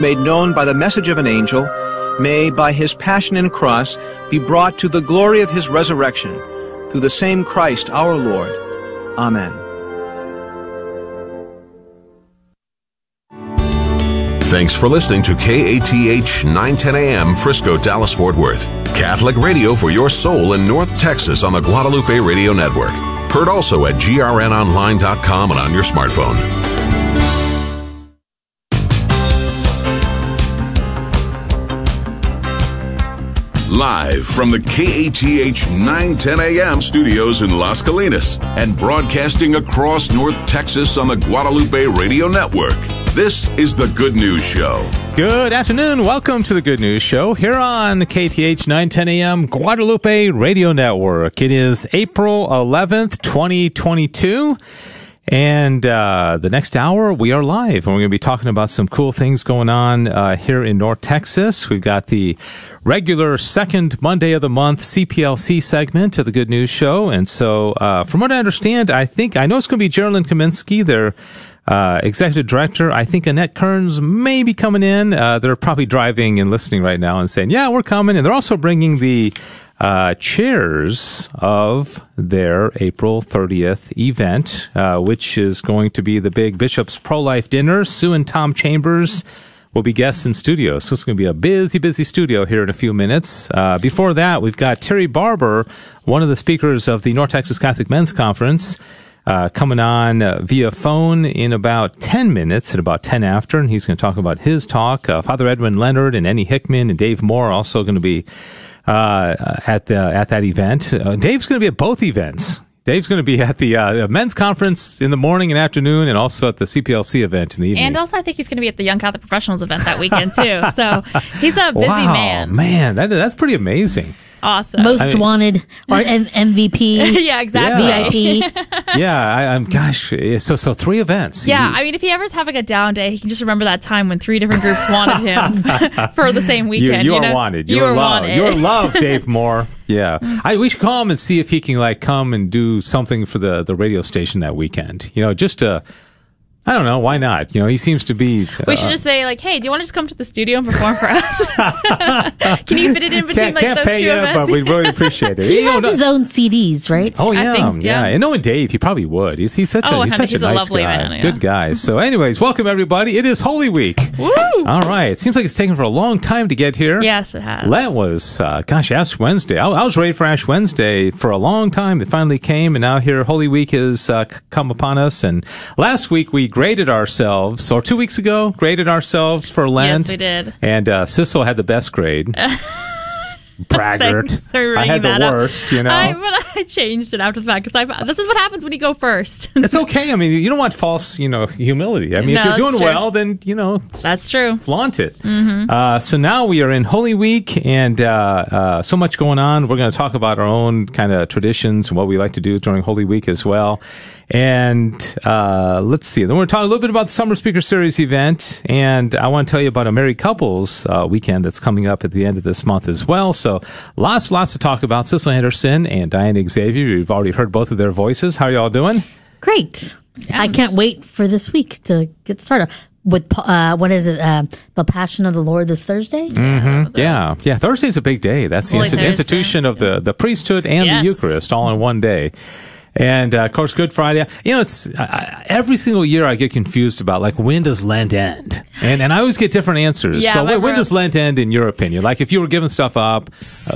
made known by the message of an angel, may, by his passion and cross, be brought to the glory of his resurrection, through the same Christ our Lord. Amen. Thanks for listening to KATH 910 AM Frisco, Dallas, Fort Worth. Catholic radio for your soul in North Texas on the Guadalupe Radio Network. Heard also at grnonline.com and on your smartphone. Live from the KATH 910 AM studios in Las Colinas and broadcasting across North Texas on the Guadalupe Radio Network. This is the Good News Show. Good afternoon. Welcome to the Good News Show here on KATH 910 AM Guadalupe Radio Network. It is April 11th, 2022. And uh, the next hour, we are live, and we're going to be talking about some cool things going on uh, here in North Texas. We've got the regular second Monday of the month CPLC segment of the Good News Show, and so uh, from what I understand, I think I know it's going to be Geraldine Kaminsky, their uh, executive director. I think Annette Kearns may be coming in. Uh, they're probably driving and listening right now and saying, "Yeah, we're coming," and they're also bringing the uh, chairs of their April 30th event, uh, which is going to be the big Bishop's Pro Life Dinner. Sue and Tom Chambers will be guests in studio. So it's going to be a busy, busy studio here in a few minutes. Uh, before that, we've got Terry Barber, one of the speakers of the North Texas Catholic Men's Conference. Uh, coming on uh, via phone in about 10 minutes at about 10 after, and he's going to talk about his talk. Father Edwin Leonard and Annie Hickman and Dave Moore are also going to be at the at that event. Uh, Dave's going to be at both events. Dave's going to be at the uh, men's conference in the morning and afternoon, and also at the CPLC event in the evening. And also, I think he's going to be at the Young Catholic Professionals event that weekend too. so he's a busy wow, man. Man, that, that's pretty amazing. Awesome. Most I mean- wanted or M- MVP, yeah, exactly. VIP. yeah, I, I'm. Gosh, so so three events. Yeah, You- I mean, if he ever's having a down day, he can just remember that time when three different groups wanted him for the same you, weekend. you are know? wanted. You You're are loved. wanted. You're loved, Dave Moore. Yeah, mm. I, we should call him and see if he can like come and do something for the the radio station that weekend. You know, just to. I don't know. Why not? You know, he seems to be. we uh, should just say like, "Hey, do you want to just come to the studio and perform for us? can you fit it in between can't, like can't those pay two you, events?" but we'd really appreciate it. He You has no- his own CDs, right? Oh yeah, think so, yeah. yeah. And knowing Dave, he probably would. He's, he's such Oh, a he's 100. such He's a a nice lovely guy, man, yeah. good guy. So, anyways, welcome everybody. It is Holy Week. Woo! All right. It seems like it's taken for a long time to get here. Yes, it has. That was, uh, gosh, Ash Wednesday. I, I was ready for Ash Wednesday for a long time. It finally came, and now here Holy Week has uh, come upon us. And last week we graded ourselves, or two weeks ago, graded ourselves for Lent. Yes, we did. And uh, Cecil had the best grade. Braggart. I had the that up. worst, you know. I, but I changed it after the fact because this is what happens when you go first. It's okay. I mean, you don't want false, you know, humility. I mean, No, if you're doing true. well, then you know, That's true. flaunt it. Uh, so now we are in Holy Week, and uh, uh, so much going on. We're going to talk about our own kind of traditions and what we like to do during Holy Week as well. And uh, let's see. Then we're talking a little bit about the Summer Speaker Series event, and I want to tell you about a married couples uh, weekend that's coming up at the end of this month as well. So lots, lots to talk about. Cecil Anderson and Diane Xavier. You've already heard both of their voices. How are y'all doing? Great. I can't wait for this week to get started with uh, what is it? Uh, the Passion of the Lord this Thursday. Yeah, yeah. Thursday's a big day. That's the Holy insti- Thursday. institution of the, the priesthood and Yes. the Eucharist all in one day. And uh, of course, Good Friday. You know, it's every single year I get confused about like when does Lent end, and and I always get different answers. Yeah, so when, when does Lent end in your opinion? Like if you were giving stuff up,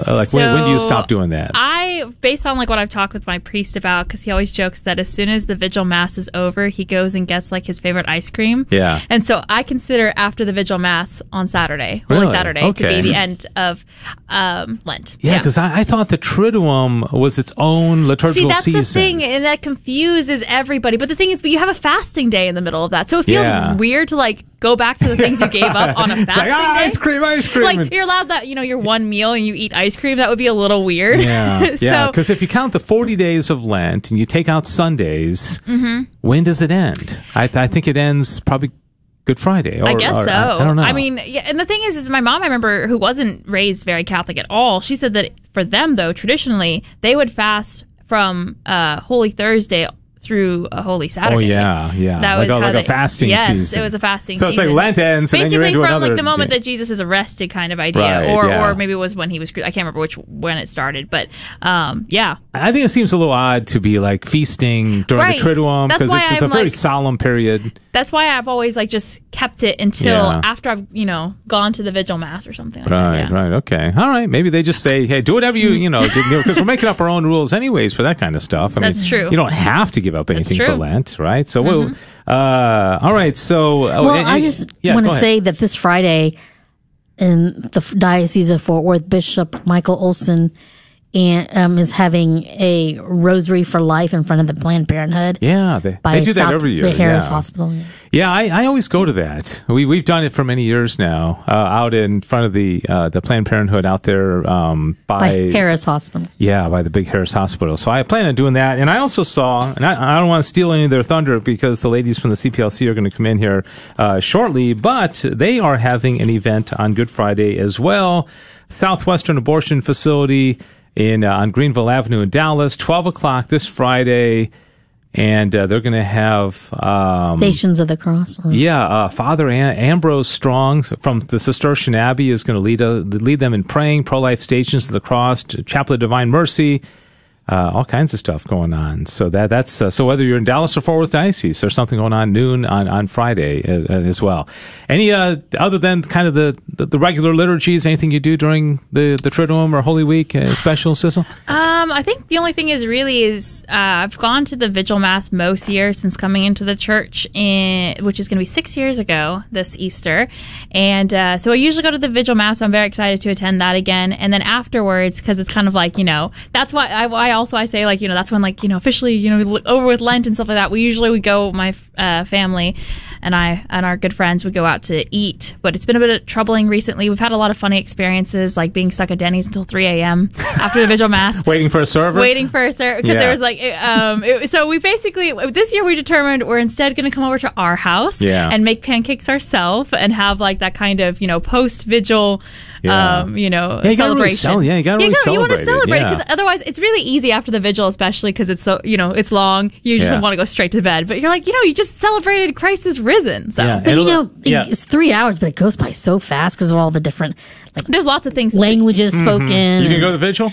uh, like when, when do you stop doing that? I, based on like what I've talked with my priest about, because he always jokes that as soon as the vigil mass is over, he goes and gets like his favorite ice cream. Yeah. And so I consider after the vigil mass on Saturday, Holy Really? Saturday, Okay. to be the end of um, Lent. yeah, because I, I thought the Triduum was its own liturgical See, season. Thing, and that confuses everybody. But the thing is, but you have a fasting day in the middle of that, so it feels Yeah. weird to like go back to the things you gave up on a It's fasting like ah, day. ice cream, ice cream. Like you're allowed that you know your one meal and you eat ice cream. That would be a little weird. Yeah, so, yeah. Because if you count the forty days of Lent and you take out Sundays, Mm-hmm. when does it end? I, I think it ends probably Good Friday. Or, I guess or- so. I, I don't know. I mean, yeah, and the thing is, is my mom. I remember who wasn't raised very Catholic at all. She said that for them, though, traditionally they would fast from uh, Holy Thursday through a Holy Saturday. Oh yeah, yeah. That like was a, like a they- fasting yes, season. it was a fasting So it's like season. Lent ends, and then Basically, from another. like the moment yeah. that Jesus is arrested, kind of idea, Right, or yeah. or maybe it was when he was. I can't remember which when it started, but um, yeah, I think it seems a little odd to be like feasting during Right. the Triduum because it's, it's a very like- solemn period. that's why I've always like just kept it until Yeah. after I've you know gone to the vigil mass or something. Like Right, right, okay, all right. Maybe they just say, "Hey, do whatever you you know," because we're making up our own rules anyways for that kind of stuff. I That's mean, true. You don't have to give up anything for. Mm-hmm. Lent, right? So, we'll, uh, all right. So, oh, Well, and- I just yeah, want to say that this Friday in the Diocese of Fort Worth, Bishop Michael Olson and, um, is having a Rosary for Life in front of the Planned Parenthood. yeah, they, they do that every year. the Harris yeah. Hospital. Yeah, I, I always go to that. We we've done it for many years now, uh, out in front of the uh, the Planned Parenthood out there um, by, By Harris Hospital. yeah by the big Harris Hospital. So I plan on doing that, and I also saw, and I, I don't want to steal any of their thunder because the ladies from the CPLC are going to come in here uh, shortly, but they are having an event on Good Friday as well. Southwestern Abortion Facility in uh, on Greenville Avenue in Dallas, twelve o'clock this Friday. And uh, they're going to have um, Stations of the Cross. or- yeah, uh, Father Am- Ambrose Strong from the Cistercian Abbey is going to lead uh, lead them in praying, pro life stations of the cross, Chapel of Divine Mercy, uh, all kinds of stuff going on. So that that's uh, so whether you're in Dallas or Fort Worth Diocese, there's something going on noon on on Friday uh, uh, as well. Any uh, other than kind of the, the the regular liturgies, anything you do during the the Triduum or Holy Week uh, special, Cecil? Um, I think the only thing is really is I've gone to the vigil mass most years since coming into the church, in, which is going to be six years ago this Easter, and so I usually go to the vigil mass. So I'm very excited to attend that again, and then afterwards because it's kind of like you know that's why I, why also I say like you know that's when like you know officially you know over with Lent and stuff like that. We usually would go my uh, family and I and our good friends would go out to eat, but it's been a bit of troubling recently. We've had a lot of funny experiences like being stuck at Denny's until 3 a.m. after the vigil mass Waiting for a server. waiting for a server because Yeah. there was like it- um it, so we basically this year we determined we're instead going to come over to our house Yeah. and make pancakes ourselves and have like that kind of you know post vigil Yeah. um you know Yeah, you gotta really celebration cel- yeah, you gotta really you want to celebrate it, celebrate yeah. because otherwise it's really easy after the vigil especially because it's so you know it's long you just Yeah. want to go straight to bed but you're like you know you just celebrated Christ is risen so Yeah, But you it'll- know, yeah. it's three hours, but it goes by so fast because of all the different like there's lots of things to- languages spoken. Mm-hmm. You gonna go to the vigil?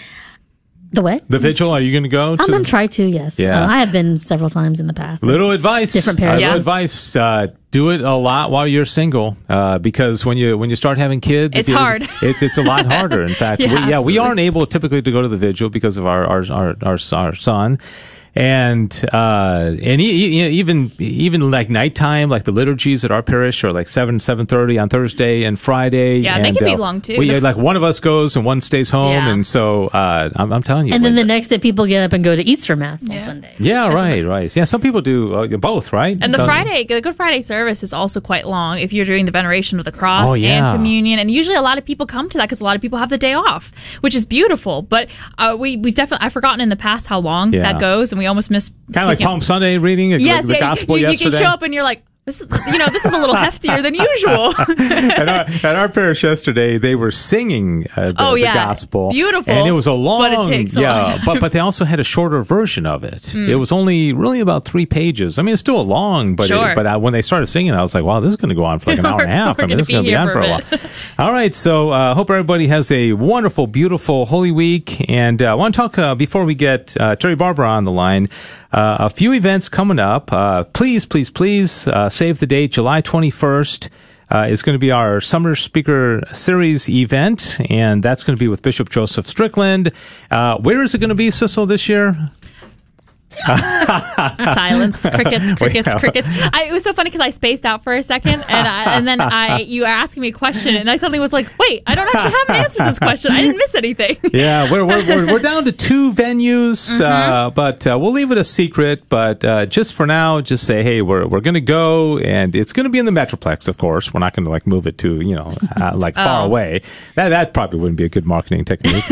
The what? The vigil? Are you going to go? I'm gonna try to. Yes, Yeah. Uh, I have been several times in the past. Little advice. Different uh, paradigms. little Yes. advice. Uh, do it a lot while you're single, uh, because when you when you start having kids, It's if hard. It's it's a lot harder. In fact, Yeah, we, yeah, we aren't able typically to go to the vigil because of our our our our, our son. And uh, and e- e- even even like nighttime, like the liturgies at our parish are like seven seven thirty on Thursday and Friday. Yeah, they and, can be uh, long, too. We, The- like one of us goes and one stays home, Yeah. and so uh, I'm, I'm telling you. And then when- the next day, people get up and go to Easter Mass on Sunday. yeah, right, right. Yeah, some people do uh, both, right? And the So- Friday, the Good Friday service is also quite long if you're doing the veneration of the cross Oh, yeah. and communion. And usually a lot of people come to that because a lot of people have the day off, which is beautiful. But uh, we, we've definitely, I've forgotten in the past how long Yeah. that goes and we almost miss. Kind of like Palm Sunday reading, Yes, the yeah, gospel you, you yesterday. can show up and you're like, this is, you know, this is a little heftier than usual. at, our, at our parish yesterday, they were singing uh, the, Oh, the yeah. gospel. Beautiful, And it was a long, but it takes a yeah, but, but they also had a shorter version of it. It was only really about three pages. I mean, it's still a long, but Sure. it, but uh, when they started singing, I was like, wow, this is going to go on for like an hour and a half. I mean, this is going to be on for a a while. All right, so uh, hope everybody has a wonderful, beautiful Holy Week. And uh, I want to talk, uh, before we get uh, Terry Barber on the line, uh, a few events coming up. Uh, please, please, please uh, save the date, July 21st. Uh, is going to be our summer speaker series event, and that's going to be with Bishop Joseph Strickland. Uh, where is it going to be, Cecil, this year? Silence, crickets, crickets, Yeah. crickets. I, it was so funny because I spaced out for a second, and I, and then I you were asking me a question, and I suddenly was like, wait, I don't actually have an answer to this question. I didn't miss anything. Yeah, we're we're, we're, we're down to two venues, Mm-hmm. uh, but uh, we'll leave it a secret. But uh, just for now, just say, hey, we're we're going to go, and it's going to be in the Metroplex, of course. We're not going to like move it to you know uh, like far Oh. away. That that probably wouldn't be a good marketing technique.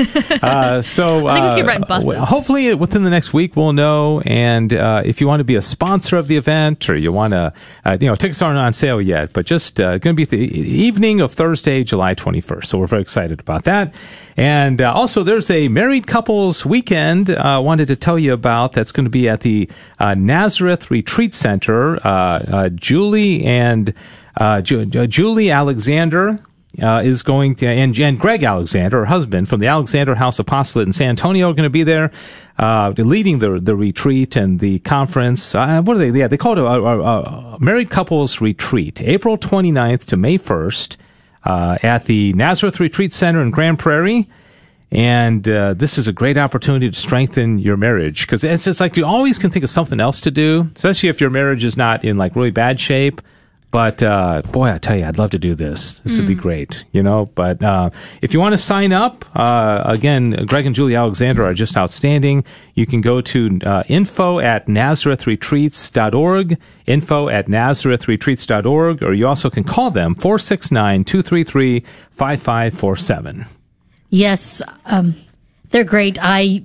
uh, so I think we uh, rent buses. hopefully within the next week we'll know. And uh, if you want to be a sponsor of the event or you want to, uh, you know, tickets aren't on sale yet, but just uh, going to be the evening of Thursday, July 21st. So we're very excited about that. And uh, also, there's a married couples weekend I uh, wanted to tell you about that's going to be at the uh, Nazareth Retreat Center. Julie and Ju- Julie Alexander uh, is going to, and, and Greg Alexander, her husband from the Alexander House Apostolate in San Antonio, are going to be there, uh, leading the the retreat and the conference. Uh, what are they? Yeah, they call it a, a, a, married couples retreat, April 29th to May 1st, uh, at the Nazareth Retreat Center in Grand Prairie. And uh, this is a great opportunity to strengthen your marriage because it's just like you always can think of something else to do, especially if your marriage is not in like really bad shape but uh, boy, I tell you, I'd love to do this. This mm. would be mm. great, you know. But uh, if you want to sign up, uh, again, Greg and Julie Alexander are just outstanding. You can go to uh, info at nazarethretreats.org, info at nazarethretreats.org, or you also can call them 469 233 5547. Yes, um, they're great. I,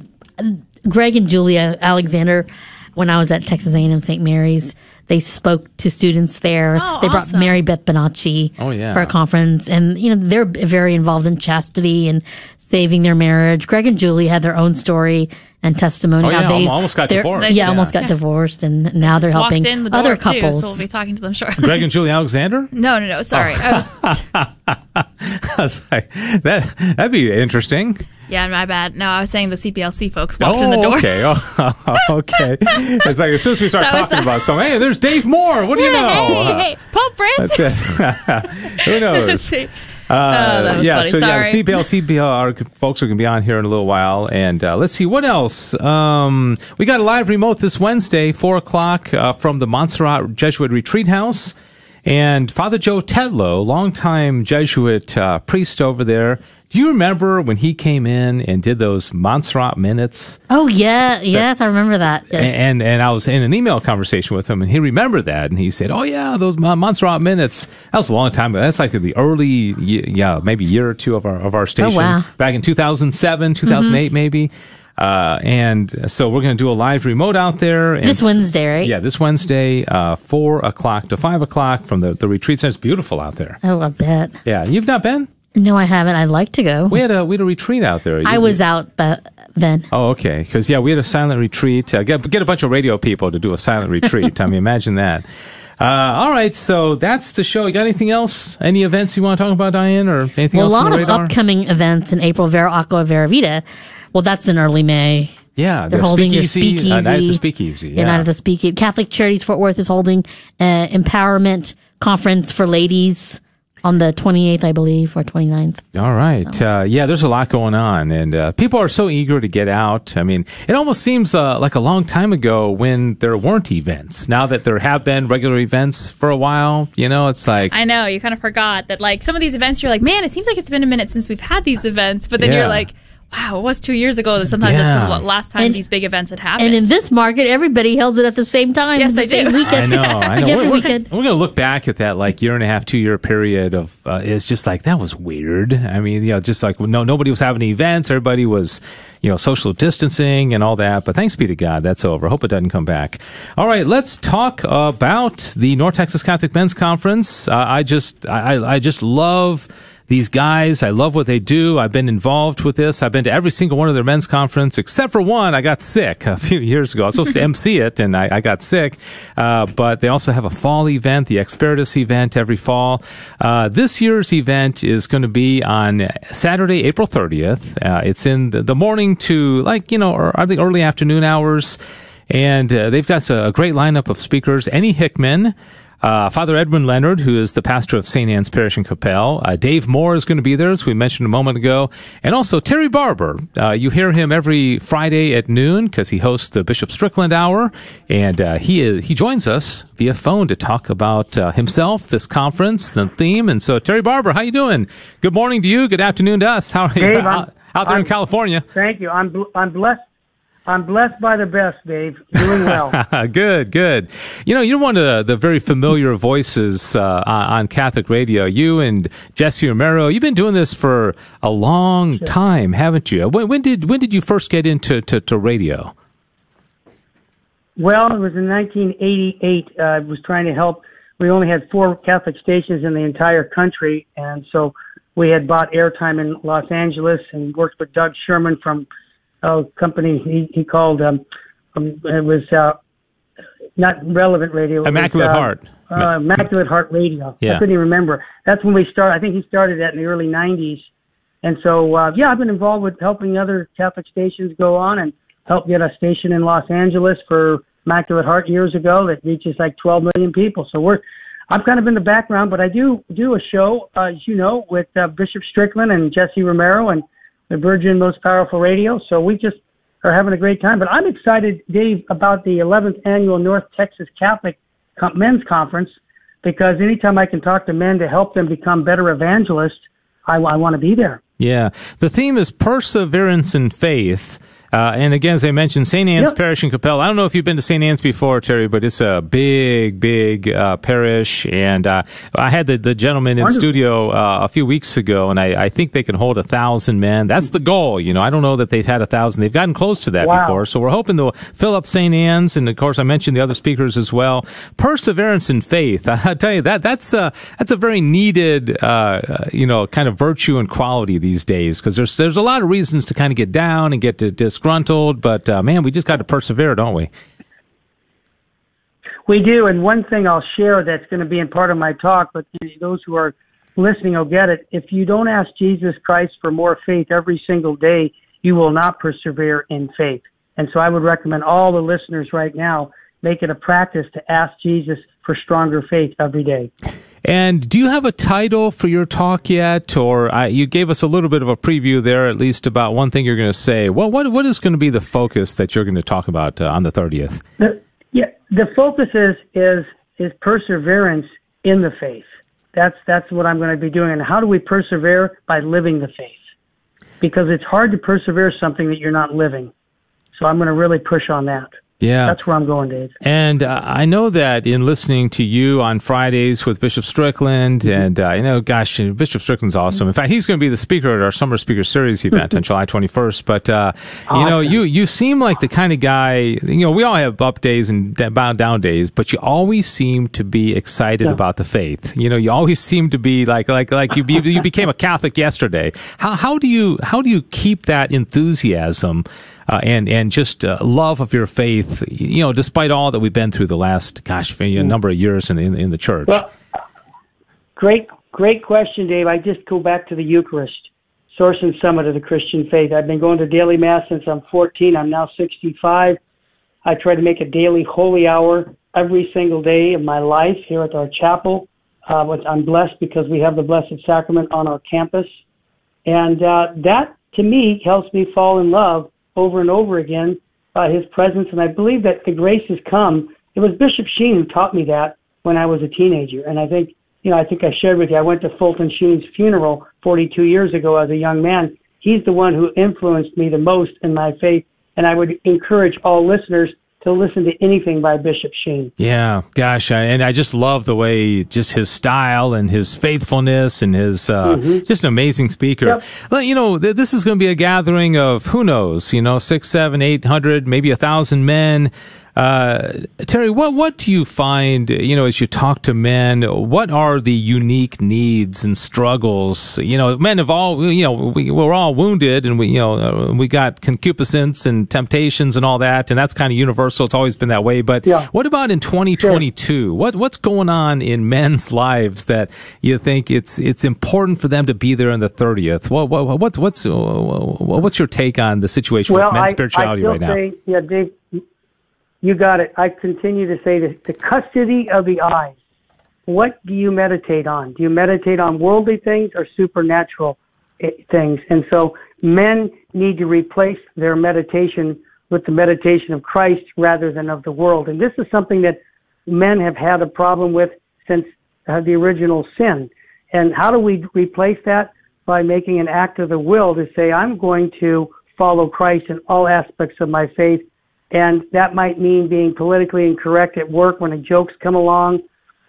Greg and Julia Alexander, when I was at Texas A&M St. Mary's, they spoke to students there. Oh, they brought awesome. Mary Beth Bonacci oh, yeah. for a conference. And, you know, they're very involved in chastity and saving their marriage. Greg and Julie had their own story and testimony. Oh, how yeah, they almost got divorced. Yeah, yeah, almost got yeah. divorced. And now they're helping other couples. Too, so we'll be talking to them shortly. Greg and Julie Alexander? No, no, no. Sorry. Oh. I, was... I was like, that, that'd be interesting. Yeah, my bad. No, I was saying the CPLC folks walked oh, in the door. okay. Oh, okay. It's like as soon as we start talking about something, hey, there's Dave Moore. What do you know? Hey, hey, Pope Francis. Who knows? Uh, oh, yeah, funny. so Sorry. yeah, CPL, our folks are going to be on here in a little while, and uh, let's see what else. Um, we got a live remote this Wednesday, four o'clock, uh, from the Montserrat Jesuit Retreat House, and Father Joe Tetlow, longtime Jesuit uh, priest over there, you remember when he came in and did those Montserrat minutes? Oh yeah, yes, I remember that. Yes. And and I was in an email conversation with him, and he remembered that, and he said, "Oh yeah, those Montserrat minutes. That was a long time ago. That's like the early, yeah, maybe year or two of our of our station, oh, wow. back in 2007, 2008, mm-hmm. maybe." Uh, and so we're going to do a live remote out there. this Wednesday, right? Yeah, this Wednesday, uh, 4 o'clock to 5 o'clock from the, the retreat center. It's beautiful out there. Oh, I bet. Yeah. You've not been? No, I haven't. I'd like to go. We had a we had a retreat out there. I was out but then. Oh, okay. Because yeah, we had a silent retreat. Uh, get get a bunch of radio people to do a silent retreat. I mean, imagine that. Uh, all right, so that's the show. You got anything else? Any events you want to talk about, Diane, or anything well, else? A lot of upcoming events in April. Vera Aqua Vera Vita. Well, that's in early May. Yeah, they're holding speakeasy, speakeasy. Uh, night at the speakeasy. Yeah. yeah, night at the speakeasy. Catholic Charities Fort Worth is holding an empowerment conference for ladies on the 28th, I believe, or 29th. All right. So. Uh, yeah, there's a lot going on, and uh, people are so eager to get out. I mean, it almost seems uh, like a long time ago when there weren't events. Now that there have been regular events for a while, you know, it's like. I know, you kind of forgot that, like, some of these events, you're like, man, it seems like it's been a minute since we've had these events, but then yeah. you're like, wow, it was two years ago. That sometimes yeah. that's the last time and, these big events had happened. And in this market, everybody held it at the same time. Yes, the they same do. Weekend. I know. I know. We're. We're, we're going to look back at that like year and a half, two year period of. Uh, it's just like that was weird. I mean, you know, just like no, nobody was having events. Everybody was, you know, social distancing and all that. But thanks be to God, that's over. Hope it doesn't come back. All right, let's talk about the North Texas Catholic Men's Conference. Uh, I just, I, I just love these guys. I love what they do. I've been involved with this. I've been to every single one of their men's conference except for one. I got sick a few years ago. I was supposed to MC it and I, I got sick. Uh, but they also have a fall event, the Experitus event every fall. Uh, this year's event is going to be on Saturday, April 30th. Uh, it's in the, morning to like, you know, or, the early afternoon hours. And uh, they've got a great lineup of speakers. Annie Hickman, uh, Father Edwin Leonard, who is the pastor of St. Anne's Parish in Coppell. Uh, Dave Moore is going to be there, as we mentioned a moment ago. And also Terry Barber. Uh, you hear him every Friday at noon because he hosts the Bishop Strickland Hour. And uh, he is, he joins us via phone to talk about uh, himself, this conference, the theme. And so, Terry Barber, how you doing? Good morning to you. Good afternoon to us. How are you Dave, out, out there I'm, in California? Thank you. I'm, I'm blessed I'm blessed by the best, Dave. Doing well. good, good. You know, you're one of the, the very familiar voices uh, on Catholic radio. You and Jesse Romero, you've been doing this for a long sure. time, haven't you? When, when, did when did you first get into to, to radio? Well, it was in 1988. Uh, I was trying to help. We only had four Catholic stations in the entire country, and so we had bought airtime in Los Angeles and worked with Doug Sherman from a company he, he called um, um it was uh, not relevant radio. Immaculate was, uh, Heart. Uh, Immaculate Heart Radio. Yeah. I couldn't even remember. That's when we started. I think he started that in the early 90s. And so, uh, yeah, I've been involved with helping other Catholic stations go on and help get a station in Los Angeles for Immaculate Heart years ago that reaches like 12 million people. So we're, I'm kind of in the background, but I do do a show, uh, as you know, with uh, Bishop Strickland and Jesse Romero and the Virgin Most Powerful Radio. So we just are having a great time. But I'm excited, Dave, about the 11th annual North Texas Catholic Men's Conference because anytime I can talk to men to help them become better evangelists, I, I want to be there. Yeah. The theme is perseverance in faith. Uh, and again, as I mentioned, St. Anne's Yep. Parish in Coppell. I don't know if you've been to St. Anne's before, Terry, but it's a big, big uh, parish. And uh, I had the, the gentleman in Wonderful. studio uh, a few weeks ago, and I, I think they can hold a thousand men. That's the goal. You know, I don't know that they've had a thousand. They've gotten close to that Wow. before. So we're hoping to fill up St. Anne's, and of course, I mentioned the other speakers as well. Perseverance and faith. I tell you that that's a that's a very needed, uh, uh, you know, kind of virtue and quality these days because there's there's a lot of reasons to kind of get down and get disgruntled, but uh, man, we just got to persevere, don't we? We do, and one thing I'll share that's going to be in part of my talk, but those who are listening will get it. If you don't ask Jesus Christ for more faith every single day, you will not persevere in faith. And so I would recommend all the listeners right now make it a practice to ask Jesus for stronger faith every day. And do you have a title for your talk yet, or uh, you gave us a little bit of a preview there, at least about one thing you're going to say? What what what is going to be the focus that you're going to talk about uh, on the thirtieth? Yeah, the focus is is is perseverance in the faith. That's that's what I'm going to be doing. And how do we persevere by living the faith? Because it's hard to persevere something that you're not living. So I'm going to really push on that. Yeah, That's where I'm going, Dave. And uh, I know that in listening to you on Fridays with Bishop Strickland, Mm-hmm. and uh, you know, gosh, Bishop Strickland's awesome. In fact, he's going to be the speaker at our summer speaker series event on July 21st. But uh, you know, you you seem like the kind of guy. You know, we all have up days and d- bound down days, but you always seem to be excited about the faith. You know, you always seem to be like like like you be, you became a Catholic yesterday. How how do you how do you keep that enthusiasm? Uh, and and just uh, love of your faith, you know, despite all that we've been through the last, gosh, for a number of years in in, in the church. Well, great, great question, Dave. I just go back to the Eucharist, source and summit of the Christian faith. I've been going to daily mass since I'm 14. I'm now 65. I try to make a daily holy hour every single day of my life here at our chapel. Uh, which I'm blessed because we have the Blessed Sacrament on our campus. And uh, that, to me, helps me fall in love over and over again by his presence. And I believe that the grace has come. It was Bishop Sheen who taught me that when I was a teenager. And I think, you know, I think I shared with you, I went to Fulton Sheen's funeral 42 years ago as a young man. He's the one who influenced me the most in my faith. And I would encourage all listeners to listen to anything by Bishop Sheen. Yeah, gosh, I, and I just love the way just his style and his faithfulness and his uh, just an amazing speaker. Yep. You know, th- this is going to be a gathering of who knows, you know, six, seven, eight hundred, maybe a thousand men. Uh, Terry, what what do you find? You know, as you talk to men, what are the unique needs and struggles? You know, men have all, you know, we, we're all wounded, and we, you know, uh, we got concupiscence and temptations and all that, and that's kind of universal. It's always been that way. But Yeah. what about in 2022? What what's going on in men's lives that you think it's it's important for them to be there on the 30th? What, what what's what's uh, what's your take on the situation well, with men's I, spirituality I right now? yeah, Dave, you got it. I continue to say this: the custody of the eyes. What do you meditate on? Do you meditate on worldly things or supernatural eh, things? And so, men need to replace their meditation with the meditation of Christ rather than of the world. And this is something that men have had a problem with since uh, the original sin. And how do we replace that? By making an act of the will to say, I'm going to follow Christ in all aspects of my faith. And that might mean being politically incorrect at work when the jokes come along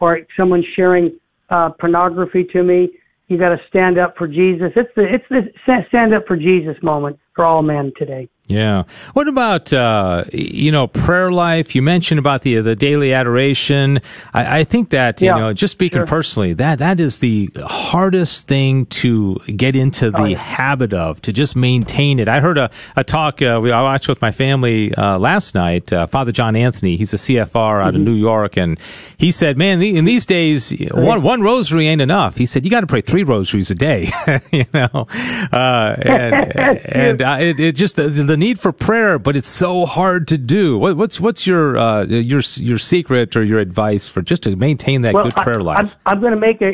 or someone sharing uh, pornography to me. You got to stand up for Jesus. It's the it's the stand up for Jesus moment for all men today. Yeah. What about uh, you know prayer life? You mentioned about the the daily adoration. I, I think that you Yeah, know, just speaking sure. personally, that that is the hardest thing to get into the Oh, yeah. habit of to just maintain it. I heard a a talk uh, we I watched with my family uh, last night. Uh, Father John Anthony, he's a CFR out of Mm-hmm. New York, and he said, "Man, in these days, one one rosary ain't enough." He said, "You got to pray three rosaries a day." you know, uh, and and uh, it, it just the, the need for prayer, but it's so hard to do. What, what's what's your uh, your your secret or your advice for just to maintain that good prayer I, life? I'm, I'm going to make a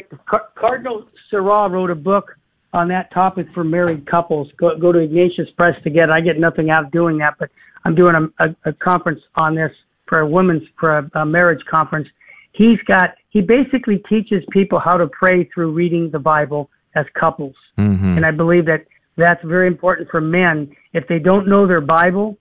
Cardinal Sarah wrote a book on that topic for married couples. Go, go to Ignatius Press to get it. I get nothing out of doing that, but I'm doing a, a, a conference on this for a women's for a, a marriage conference. He's got he basically teaches people how to pray through reading the Bible as couples, Mm-hmm. and I believe that that's very important for men. If they don't know their Bible,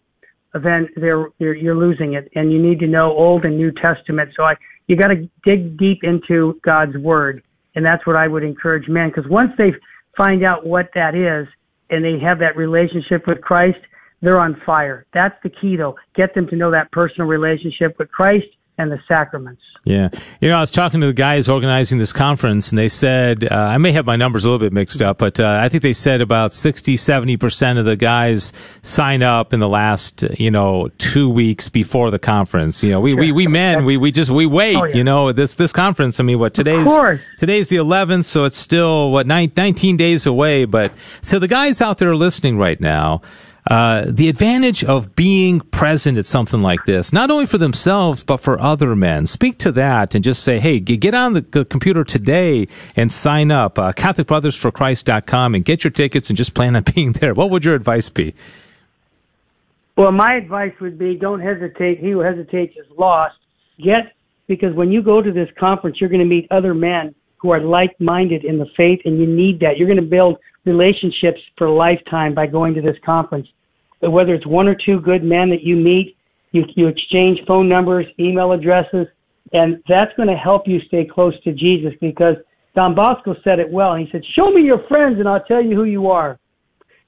then they're, you're, you're losing it, and you need to know Old and New Testament. So I, you got to dig deep into God's Word, and that's what I would encourage men. Because once they find out what that is, and they have that relationship with Christ, they're on fire. That's the key, though. Get them to know that personal relationship with Christ and the sacraments. Yeah. You know, I was talking to the guys organizing this conference and they said, uh, I may have my numbers a little bit mixed up, but uh, I think they said about 60, 70% of the guys sign up in the last, you know, two weeks before the conference. You know, we, we, we men, we, we just, we wait, Oh, yeah. you know, this, this conference, I mean, what today's, today's the 11th, so it's still, what, nine, 19 days away. But so the guys out there listening right now, uh, the advantage of being present at something like this, not only for themselves, but for other men. Speak to that and just say, hey, get on the, computer today and sign up, uh, CatholicBrothersForChrist.com and get your tickets and just plan on being there. What would your advice be? Well, my advice would be don't hesitate. He who hesitates is lost. Get, because when you go to this conference, you're going to meet other men who are like minded in the faith, and you need that. You're going to build relationships for a lifetime by going to this conference. But whether it's one or two good men that you meet, you, you exchange phone numbers, email addresses, and that's going to help you stay close to Jesus because Don Bosco said it well. He said, Show me your friends, and I'll tell you who you are.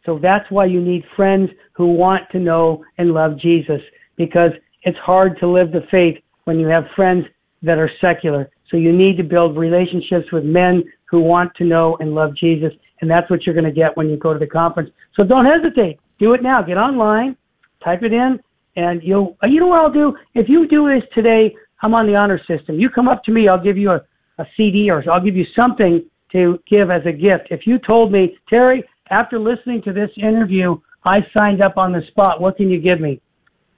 So that's why you need friends who want to know and love Jesus because it's hard to live the faith when you have friends that are secular. So you need to build relationships with men who want to know and love Jesus. And that's what you're going to get when you go to the conference. So don't hesitate. Do it now. Get online, type it in, and you'll, uh, you know what I'll do? If you do this today, I'm on the honor system. You come up to me, I'll give you a, a CD or I'll give you something to give as a gift. If you told me, Terry, after listening to this interview, I signed up on the spot. What can you give me?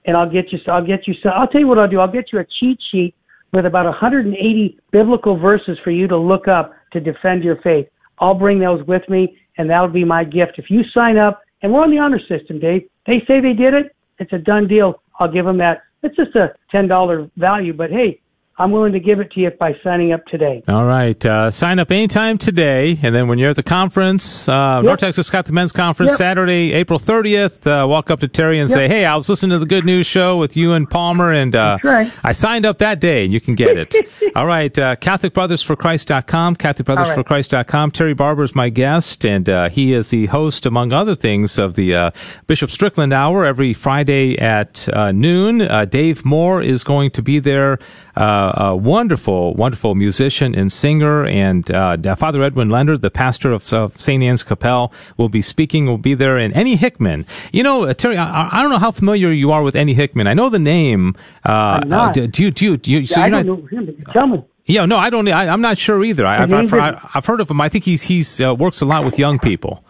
And I'll get you. I'll get you. So I'll tell you what I'll do. I'll get you a cheat sheet with about 180 biblical verses for you to look up to defend your faith. I'll bring those with me, and that'll be my gift. If you sign up, and we're on the honor system, Dave. They say they did it. It's a done deal. I'll give them that. It's just a ten dollar value, but hey, I'm willing to give it to you by signing up today. All right. Uh, sign up anytime today. And then when you're at the conference, uh, North Texas Scott the Men's Conference, Yep. Saturday, April 30th, uh, walk up to Terry and say, Hey, I was listening to the Good News Show with you and Palmer, and uh, right. I signed up that day, and you can get it. All right. Uh, CatholicBrothersForChrist.com, CatholicBrothersForChrist.com. Terry Barber is my guest, and uh, he is the host, among other things, of the uh, Bishop Strickland Hour every Friday at uh, noon. Uh, Dave Moore is going to be there. Uh, a wonderful, wonderful musician and singer, and uh, Father Edwin Leonard, the pastor of, of St. Anne's Coppell, will be speaking. Will be there, and Annie Hickman. You know, uh, Terry, I, I don't know how familiar you are with Annie Hickman. I know the name. Do you? Do you? Do you so I don't not, know him. but Tell me. yeah, no, I don't. I, I'm not sure either. I, I've, I've, I've, I've heard of him. I think he's he's uh, works a lot with young people.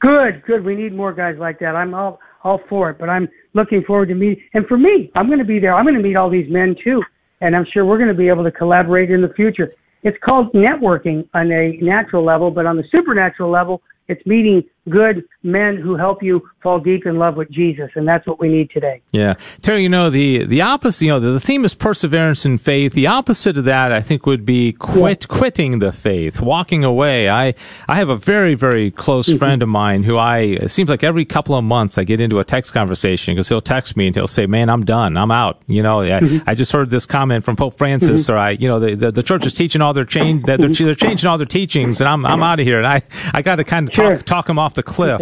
Good, good. We need more guys like that. I'm all all for it, but I'm looking forward to meet. And for me, I'm going to be there. I'm going to meet all these men too, and I'm sure we're going to be able to collaborate in the future. It's called networking on a natural level, but on the supernatural level, it's meeting good men who help you fall deep in love with Jesus, and that's what we need today. Yeah, Terry. You know the the opposite. You know the, the theme is perseverance in faith. The opposite of that, I think, would be quit quitting the faith, walking away. I I have a very very close Mm-hmm. friend of mine who I it seems like every couple of months I get into a text conversation because he'll text me and he'll say, "Man, I'm done. I'm out." You know, I, Mm-hmm. I just heard this comment from Pope Francis, or I, you know, the, the the church is teaching all their change that they're, they're changing all their teachings, and I'm I'm out of here. And I I got to kind of Sure. talk talk him off off the cliff.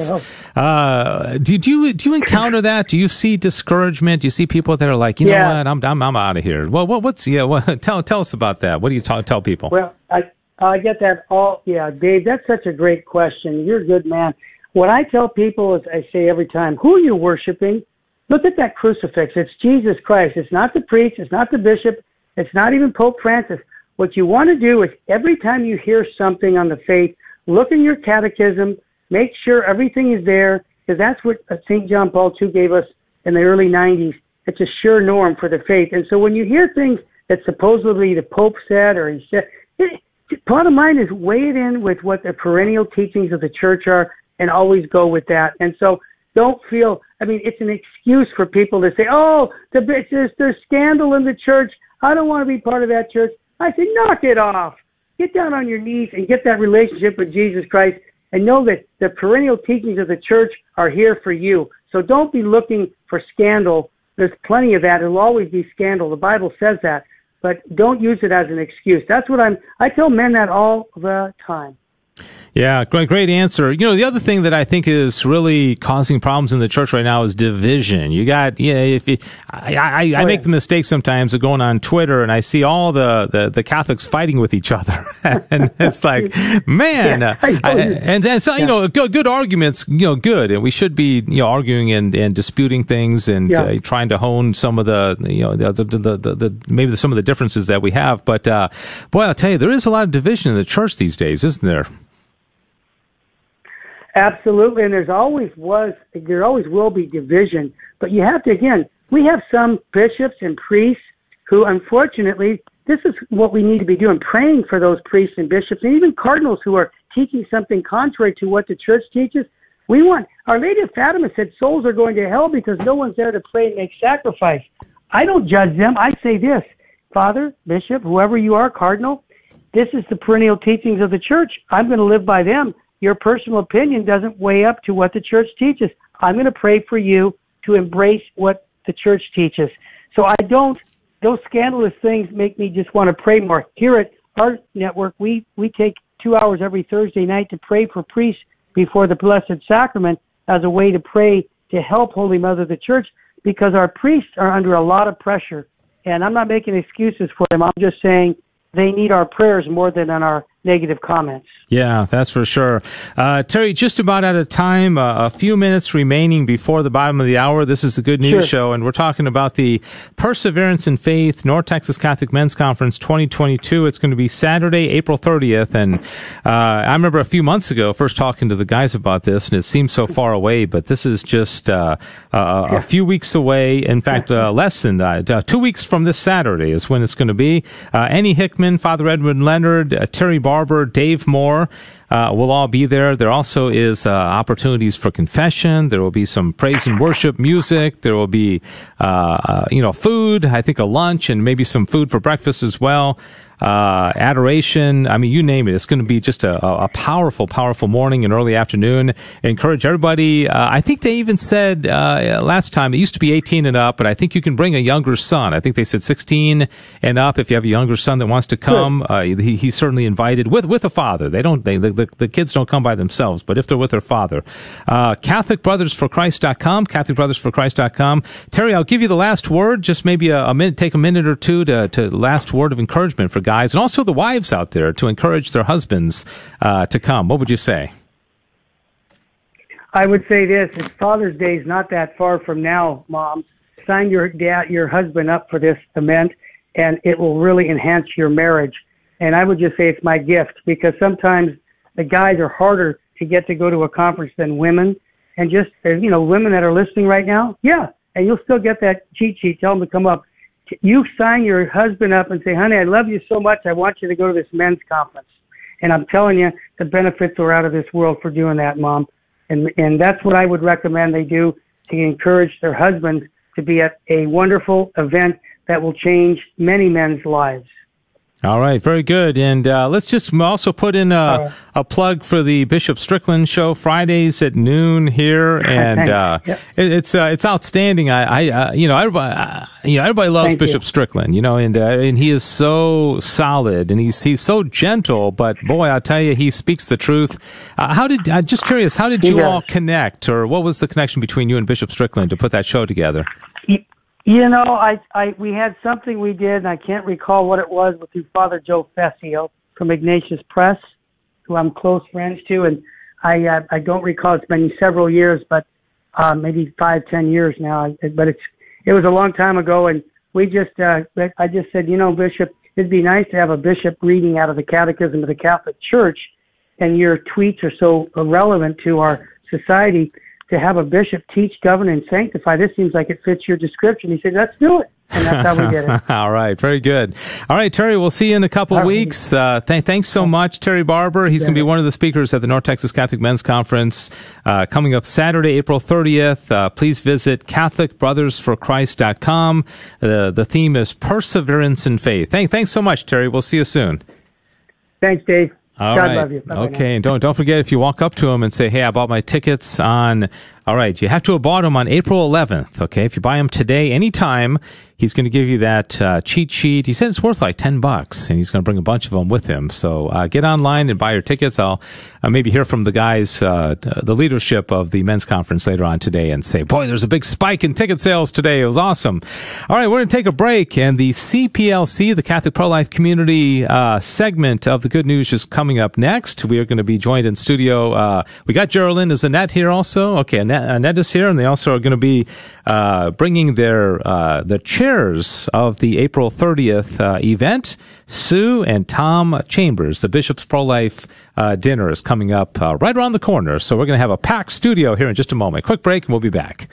Uh, do, do you do you encounter that? Do you see discouragement? Do you see people that are like, you Yeah. know what, I'm I'm, I'm out of here. Well, what, what's yeah? What, tell tell us about that. What do you tell tell people? Well, I I get that all. Yeah, Dave, that's such a great question. You're a good man. What I tell people is, I say every time, who are you worshiping? Look at that crucifix. It's Jesus Christ. It's not the priest. It's not the bishop. It's not even Pope Francis. What you want to do is every time you hear something on the faith, look in your catechism, make sure everything is there, because that's what uh, St. John Paul II gave us in the early 90s. It's a sure norm for the faith. And so when you hear things that supposedly the Pope said or he said, it, bottom line is weigh it in with what the perennial teachings of the church are and always go with that. And so don't feel, I mean, it's an excuse for people to say, oh, the, there's, there's scandal in the church. I don't want to be part of that church. I say, knock it off. Get down on your knees and get that relationship with Jesus Christ and know that the perennial teachings of the church are here for you. So don't be looking for scandal. There's plenty of that. There'll always be scandal. The Bible says that. But don't use it as an excuse. That's what I'm, I tell men that all the time. Yeah, great, great answer. You know, the other thing that I think is really causing problems in the church right now is division. You got, yeah, if you, I, I, I Oh, make yeah. the mistake sometimes of going on Twitter and I see all the, the, the Catholics fighting with each other. and it's like, man, Yeah, uh, I I- and, and so, you know, good, good arguments, you know, good. And we should be, you know, arguing and, and disputing things and Yeah. uh, trying to hone some of the, you know, the, the, the, the, the maybe some of the differences that we have. But, uh, boy, I'll tell you, there is a lot of division in the church these days, isn't there? Absolutely, and there's always was, there always will be division. But you have to again, we have some bishops and priests who, unfortunately, this is what we need to be doing: praying for those priests and bishops, and even cardinals who are teaching something contrary to what the church teaches. We want Our Lady of Fatima said souls are going to hell because no one's there to pray and make sacrifice. I don't judge them. I say this, Father, Bishop, whoever you are, Cardinal, this is the perennial teachings of the church. I'm going to live by them. Your personal opinion doesn't weigh up to what the church teaches. I'm going to pray for you to embrace what the church teaches. So I don't, those scandalous things make me just want to pray more. Here at our network, we, we take two hours every Thursday night to pray for priests before the Blessed Sacrament as a way to pray to help Holy Mother the Church because our priests are under a lot of pressure. And I'm not making excuses for them. I'm just saying they need our prayers more than on our negative comments. Yeah, that's for sure. Uh, Terry, just about out of time, uh, a few minutes remaining before the bottom of the hour. This is the Good News Sure. Show, and we're talking about the Perseverance in Faith North Texas Catholic Men's Conference 2022. It's going to be Saturday, April 30th. And uh, I remember a few months ago first talking to the guys about this, and it seemed so far away, but this is just uh, uh, a few weeks away. In fact, uh, less than uh, two weeks from this Saturday is when it's going to be. Uh, Annie Hickman, Father Edward Leonard, uh, Terry Barber, Dave Moore uh, will all be there. There also is uh, opportunities for confession. There will be some praise and worship music. There will be, uh, uh, you know, food. I think a lunch and maybe some food for breakfast as well. Uh, adoration. I mean, you name it. It's going to be just a, a powerful, powerful morning and early afternoon. Encourage everybody. Uh, I think they even said uh, last time it used to be 18 and up, but I think you can bring a younger son. I think they said 16 and up. If you have a younger son that wants to come, uh, he, he's certainly invited with with a father. They don't. They the, the, the kids don't come by themselves, but if they're with their father, uh, CatholicBrothersForChrist.com, CatholicBrothersForChrist.com. Terry, I'll give you the last word. Just maybe a, a minute, take a minute or two to to last word of encouragement for guys and also the wives out there to encourage their husbands uh, to come. What would you say? I would say this: it's Father's Day is not that far from now, Mom. Sign your dad, your husband up for this event, and it will really enhance your marriage. And I would just say it's my gift because sometimes the guys are harder to get to go to a conference than women. And just there's you know women that are listening right now, yeah, and you'll still get that cheat sheet. Tell them to come up. You sign your husband up and say, "Honey, I love you so much. I want you to go to this men's conference." And I'm telling you, the benefits are out of this world for doing that, Mom. And and that's what I would recommend they do to encourage their husbands to be at a wonderful event that will change many men's lives. All right, very good. And uh, let's just also put in a, a, plug for the Bishop Strickland show Fridays at noon here, and uh, yep. it, it's uh, it's outstanding. I, I uh, you know everybody uh, you know everybody loves Thank Bishop you. Strickland, you know, and uh, and he is so solid and he's he's so gentle, but boy, I tell you, he speaks the truth. how did I'm just curious, how did he you does. all connect, or what was the connection between you and Bishop Strickland to put that show together? You know, I, I, we had something we did, and I can't recall what it was, with Father Joe Fessio from Ignatius Press, who I'm close friends to, and I, uh, I don't recall. It's been several years, but uh, maybe five, ten years now. But it's, it was a long time ago, and we just, uh, I just said, you know, Bishop, it'd be nice to have a bishop reading out of the Catechism of the Catholic Church, and your tweets are so relevant to our society to have a bishop teach, govern, and sanctify. This seems like it fits your description. He said, let's do it. And that's how we did it. All right. Very good. All right, Terry, we'll see you in a couple of weeks. Uh, th- thanks so much, Terry Barber. He's yeah. going to be one of the speakers at the North Texas Catholic Men's Conference uh, coming up Saturday, April 30th. Uh, please visit CatholicBrothersForChrist.com. Uh, the theme is Perseverance in Faith. Thank- thanks so much, Terry. We'll see you soon. Thanks, Dave. All God right. love you. Bye-bye okay, and don't don't forget if you walk up to him and say, "Hey, I bought my tickets on." All right, you have to have bought them on April 11th. Okay, if you buy them today, anytime, he's going to give you that uh, cheat sheet. He said it's worth like 10 bucks and he's going to bring a bunch of them with him. So uh, get online and buy your tickets. I'll uh, maybe hear from the guys, uh, the leadership of the men's conference later on today and say, boy, there's a big spike in ticket sales today. It was awesome. All right, we're going to take a break and the CPLC, the Catholic Pro-Life Community uh, segment of the good news is coming up next. We are going to be joined in studio. Uh, we got Geraldine. Is Annette here also? Okay, Annette, Annette is here and they also are going to be bringing their, their chair chairs of the April 30th uh, event. Sue and Tom Chambers, the Bishop's Pro Life uh, dinner, is coming up uh, right around the corner. So we're going to have a packed studio here in just a moment. Quick break, and we'll be back.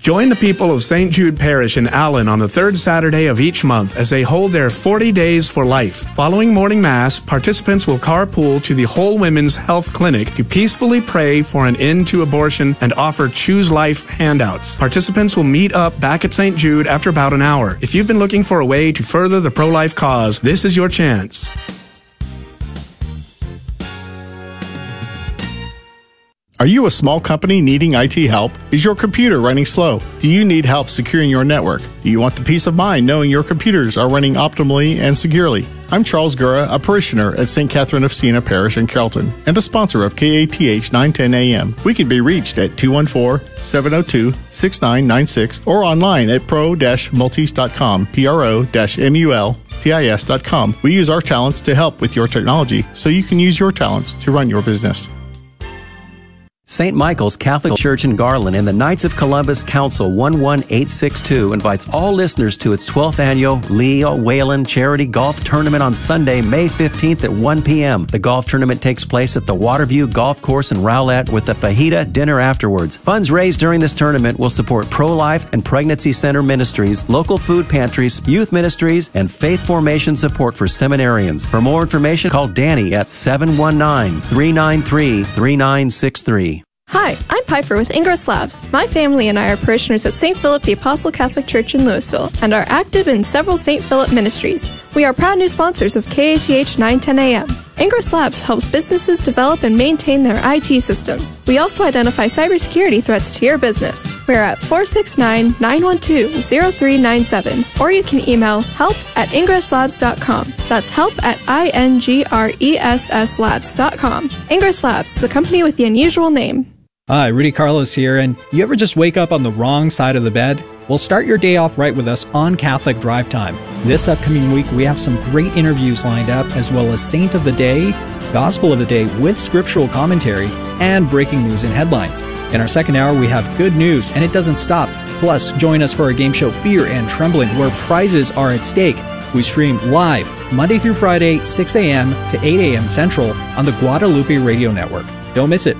Join the people of St. Jude Parish in Allen on the third Saturday of each month as they hold their 40 Days for Life. Following morning Mass, participants will carpool to the Whole Women's Health Clinic to peacefully pray for an end to abortion and offer Choose Life handouts. Participants will meet up back at St. Jude after about an hour. If you've been looking for a way to further the pro life cause, this is your chance. Are you a small company needing IT help? Is your computer running slow? Do you need help securing your network? Do you want the peace of mind knowing your computers are running optimally and securely? I'm Charles Gura, a parishioner at St. Catherine of Siena Parish in Kelton, and a sponsor of KATH 910 AM. We can be reached at 214-702-6996 or online at pro-multis.com, pro-mul-tis.com. We use our talents to help with your technology so you can use your talents to run your business. St. Michael's Catholic Church in Garland and the Knights of Columbus Council 11862 invites all listeners to its 12th annual Leo Whalen Charity Golf Tournament on Sunday, May 15th at 1 p.m. The golf tournament takes place at the Waterview Golf Course in Rowlett with a fajita dinner afterwards. Funds raised during this tournament will support pro-life and pregnancy center ministries, local food pantries, youth ministries, and faith formation support for seminarians. For more information, call Danny at 719 393 3963. Hi, I'm Piper with Ingress Labs. My family and I are parishioners at St. Philip the Apostle Catholic Church in Lewisville and are active in several St. Philip ministries. We are proud new sponsors of KATH 910 AM. Ingress Labs helps businesses develop and maintain their IT systems. We also identify cybersecurity threats to your business. We're at 469 912 0397, or you can email help at ingresslabs.com. That's help at I-N-G-R-E-S-S labs.com. Ingress Labs, the company with the unusual name. Hi, Rudy Carlos here, and you ever just wake up on the wrong side of the bed? Well, start your day off right with us on Catholic Drive Time. This upcoming week, we have some great interviews lined up, as well as Saint of the Day, Gospel of the Day with scriptural commentary, and breaking news and headlines. In our second hour, we have good news, and it doesn't stop. Plus, join us for our game show Fear and Trembling, where prizes are at stake. We stream live Monday through Friday, 6 a.m. to 8 a.m. Central on the Guadalupe Radio Network. Don't miss it.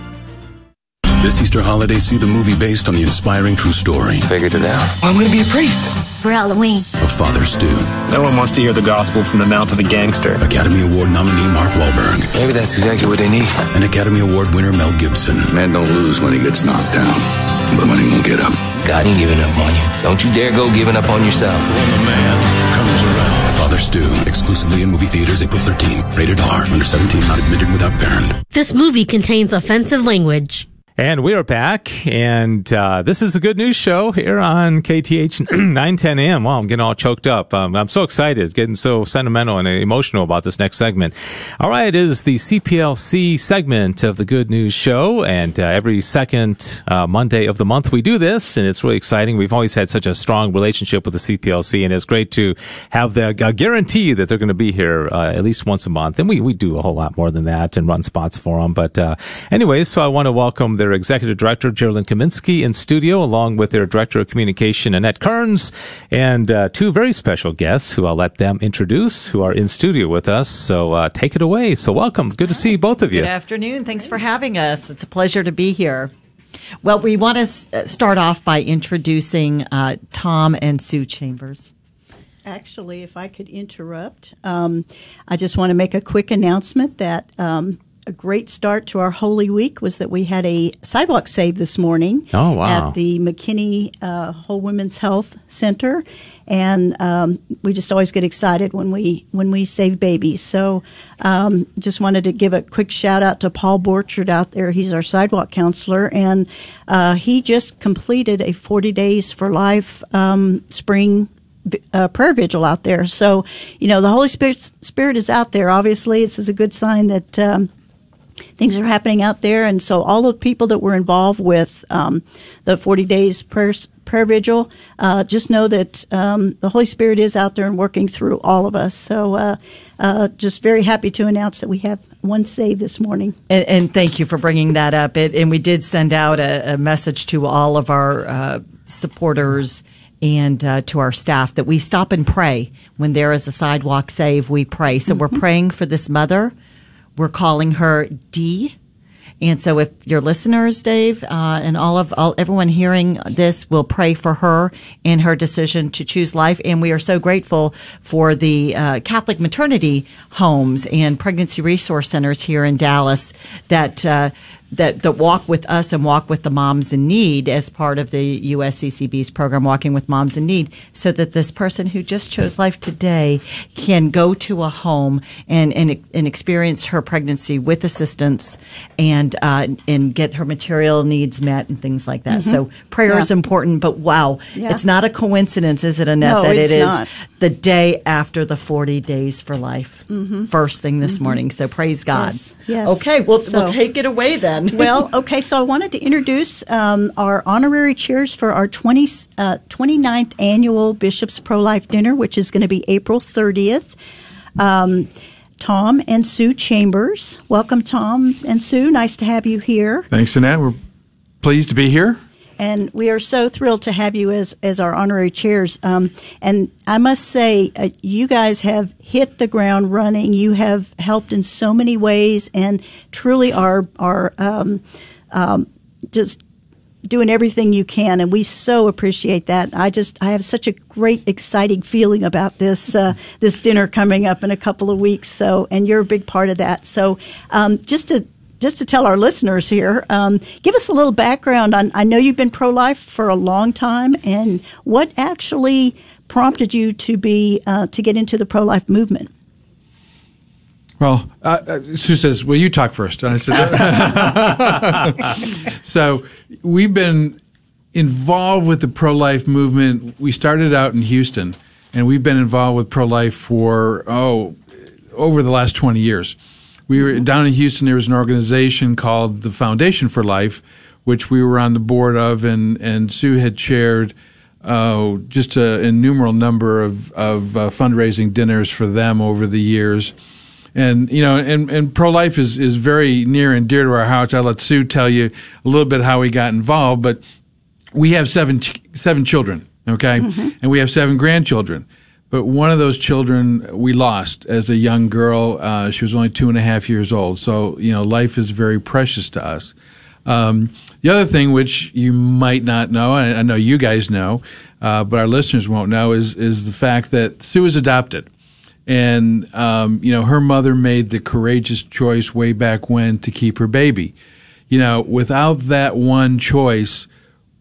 This Easter holiday, see the movie based on the inspiring true story. Figured it out. I'm going to be a priest. For Halloween. Of Father Stu. No one wants to hear the gospel from the mouth of a gangster. Academy Award nominee Mark Wahlberg. Maybe that's exactly what they need. And Academy Award winner Mel Gibson. Man don't lose when he gets knocked down. but money won't get up. God ain't giving up on you. Don't you dare go giving up on yourself. When the man comes around. Father Stu, exclusively in movie theaters April 13th. Rated R, under 17, not admitted without parent. This movie contains offensive language. And we are back, and uh, this is the Good News Show here on KTH 910 AM. Wow, I'm getting all choked up. Um, I'm so excited, getting so sentimental and emotional about this next segment. All right, it is the CPLC segment of the Good News Show, and uh, every second uh, Monday of the month we do this, and it's really exciting. We've always had such a strong relationship with the CPLC, and it's great to have the guarantee that they're going to be here uh, at least once a month. And we, we do a whole lot more than that and run spots for them. But uh, anyways, so I want to welcome their executive director, Geraldine Kaminsky, in studio, along with their director of communication, Annette Kearns, and uh, two very special guests who I'll let them introduce, who are in studio with us. So uh, take it away. So welcome. Good to see both of you. Good afternoon. Thanks for having us. It's a pleasure to be here. Well, we want to s- uh, start off by introducing uh, Tom and Sue Chambers. Actually, if I could interrupt, um, I just want to make a quick announcement that um, a great start to our Holy Week was that we had a sidewalk save this morning Oh, wow. at the McKinney uh, Whole Women's Health Center, and um, we just always get excited when we when we save babies. So, um, just wanted to give a quick shout out to Paul Borchard out there. He's our sidewalk counselor, and uh, he just completed a 40 Days for Life um, spring uh, prayer vigil out there. So, you know, the Holy Spirit, Spirit is out there. Obviously, this is a good sign that um, things are happening out there. And so, all the people that were involved with um, the 40 days prayer, prayer vigil, uh, just know that um, the Holy Spirit is out there and working through all of us. So, uh, uh, just very happy to announce that we have one saved this morning. And, and thank you for bringing that up. It, and we did send out a, a message to all of our uh, supporters and uh, to our staff that we stop and pray when there is a sidewalk save. We pray. So we're praying for this mother. We're calling her D. And so, if your listeners, Dave, uh, and all of all, everyone hearing this, will pray for her and her decision to choose life. And we are so grateful for the uh, Catholic maternity homes and pregnancy resource centers here in Dallas that uh, that that walk with us and walk with the moms in need as part of the USCCB's program, Walking with Moms in Need, so that this person who just chose life today can go to a home and and, and experience her pregnancy with assistance and uh, and get her material needs met and things like that. Mhm. So prayer is important, but wow, Yeah. it's not a coincidence, is it, Annette, No, that it is not. the day after the 40 days for life, Mhm. first thing this Mhm. morning. So praise God. Yes, yes. Okay, we'll, So- we'll take it away then. well, okay, so I wanted to introduce um, our honorary chairs for our 20, uh, 29th annual Bishop's Pro Life Dinner, which is going to be April 30th. Um, Tom and Sue Chambers. Welcome, Tom and Sue. Nice to have you here. Thanks, Annette. We're pleased to be here. And we are so thrilled to have you as, as our honorary chairs. Um, and I must say, uh, you guys have hit the ground running. You have helped in so many ways and truly are, are um, um, just doing everything you can. And we so appreciate that. I just, I have such a great, exciting feeling about this, uh, this dinner coming up in a couple of weeks. So, and you're a big part of that. So, um, just to, just to tell our listeners here, um, give us a little background on. I know you've been pro life for a long time, and what actually prompted you to be uh, to get into the pro life movement? Well, uh, uh, Sue says, "Well, you talk first. And I said, "So we've been involved with the pro-life movement. We started out in Houston, and we've been involved with pro-life for oh over the last twenty years. We were down in Houston. There was an organization called the Foundation for Life, which we were on the board of, and and Sue had chaired." uh, just an innumerable number of, of uh, fundraising dinners for them over the years. And, you know, and, and pro life is, is very near and dear to our hearts. I'll let Sue tell you a little bit how we got involved, but we have seven, ch- seven children, okay? Mhm. And we have seven grandchildren. But one of those children we lost as a young girl. Uh, she was only two and a half years old. So, you know, life is very precious to us. Um, the other thing, which you might not know, and I know you guys know, uh, but our listeners won't know, is is the fact that Sue is adopted, and um, you know her mother made the courageous choice way back when to keep her baby. You know, without that one choice,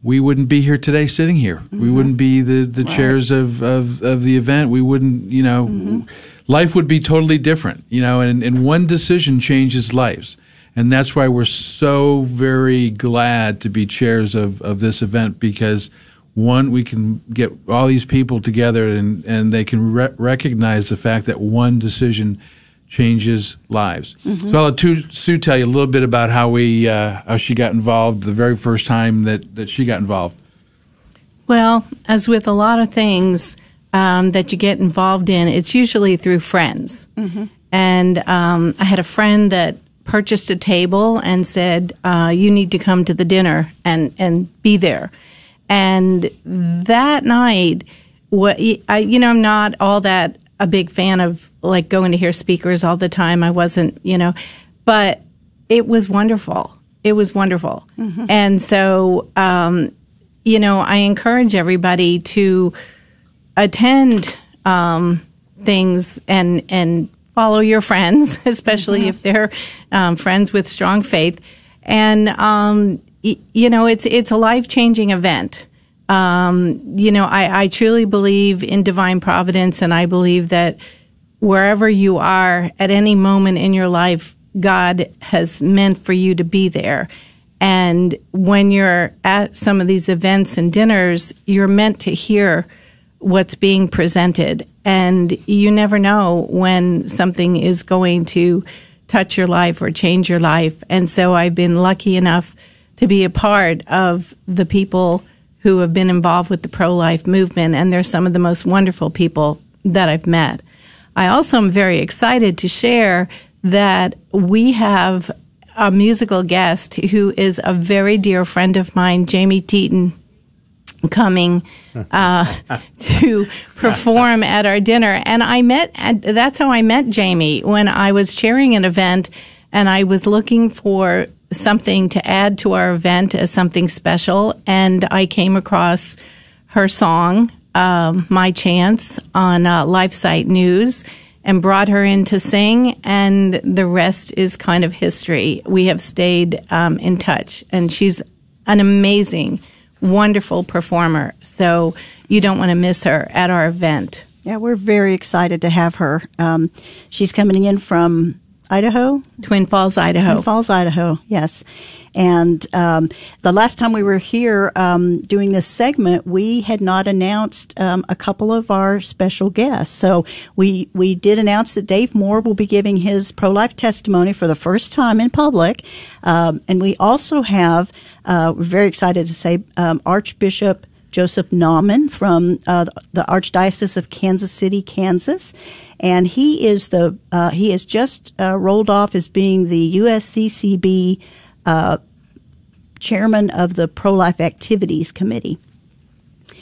we wouldn't be here today sitting here. We mm-hmm. wouldn't be the, the chairs of, of, of the event. We wouldn't, you know, mm-hmm. life would be totally different, you know, and, and one decision changes lives. And that's why we're so very glad to be chairs of, of this event because one, we can get all these people together and, and they can re- recognize the fact that one decision changes lives. Mhm. So I'll let Tu- Sue tell you a little bit about how we uh, how she got involved the very first time that, that she got involved. Well, as with a lot of things um, that you get involved in, it's usually through friends. And um, I had a friend that purchased a table and said, uh, "You need to come to the dinner and and be there." And that night, what I, you know, I'm not all that a big fan of like going to hear speakers all the time. I wasn't, you know, but it was wonderful. It was wonderful. And so, um, you know, I encourage everybody to attend um, things and and follow your friends, especially if they're um, friends with strong faith. And um, y- you know, it's it's a life changing event. Um, you know, I, I truly believe in divine providence, and I believe that wherever you are at any moment in your life, God has meant for you to be there. And when you're at some of these events and dinners, you're meant to hear what's being presented. And you never know when something is going to touch your life or change your life. And so I've been lucky enough to be a part of the people who have been involved with the pro life movement. And they're some of the most wonderful people that I've met. I also am very excited to share that we have a musical guest who is a very dear friend of mine, Jaime Thietten, coming uh, to perform at our dinner. And I met, and that's how I met Jaime when I was chairing an event and I was looking for something to add to our event as something special. And I came across her song, um, My Chance, on uh, LifeSite News and brought her in to sing. And the rest is kind of history. We have stayed um, in touch, and she's an amazing, wonderful performer. So you don't want to miss her at our event. Yeah, we're very excited to have her. Um, she's coming in from Idaho, Twin Falls, Idaho. Twin Falls, Idaho. Yes, and um, the last time we were here um, doing this segment, we had not announced um, a couple of our special guests. So we we did announce that Dave Moore will be giving his pro life testimony for the first time in public, um, and we also have. Uh, we're very excited to say um, Archbishop. Joseph Naumann from uh, the Archdiocese of Kansas City, Kansas, and he is the uh, he has just uh, rolled off as being the USCCB uh, chairman of the Pro Life Activities Committee.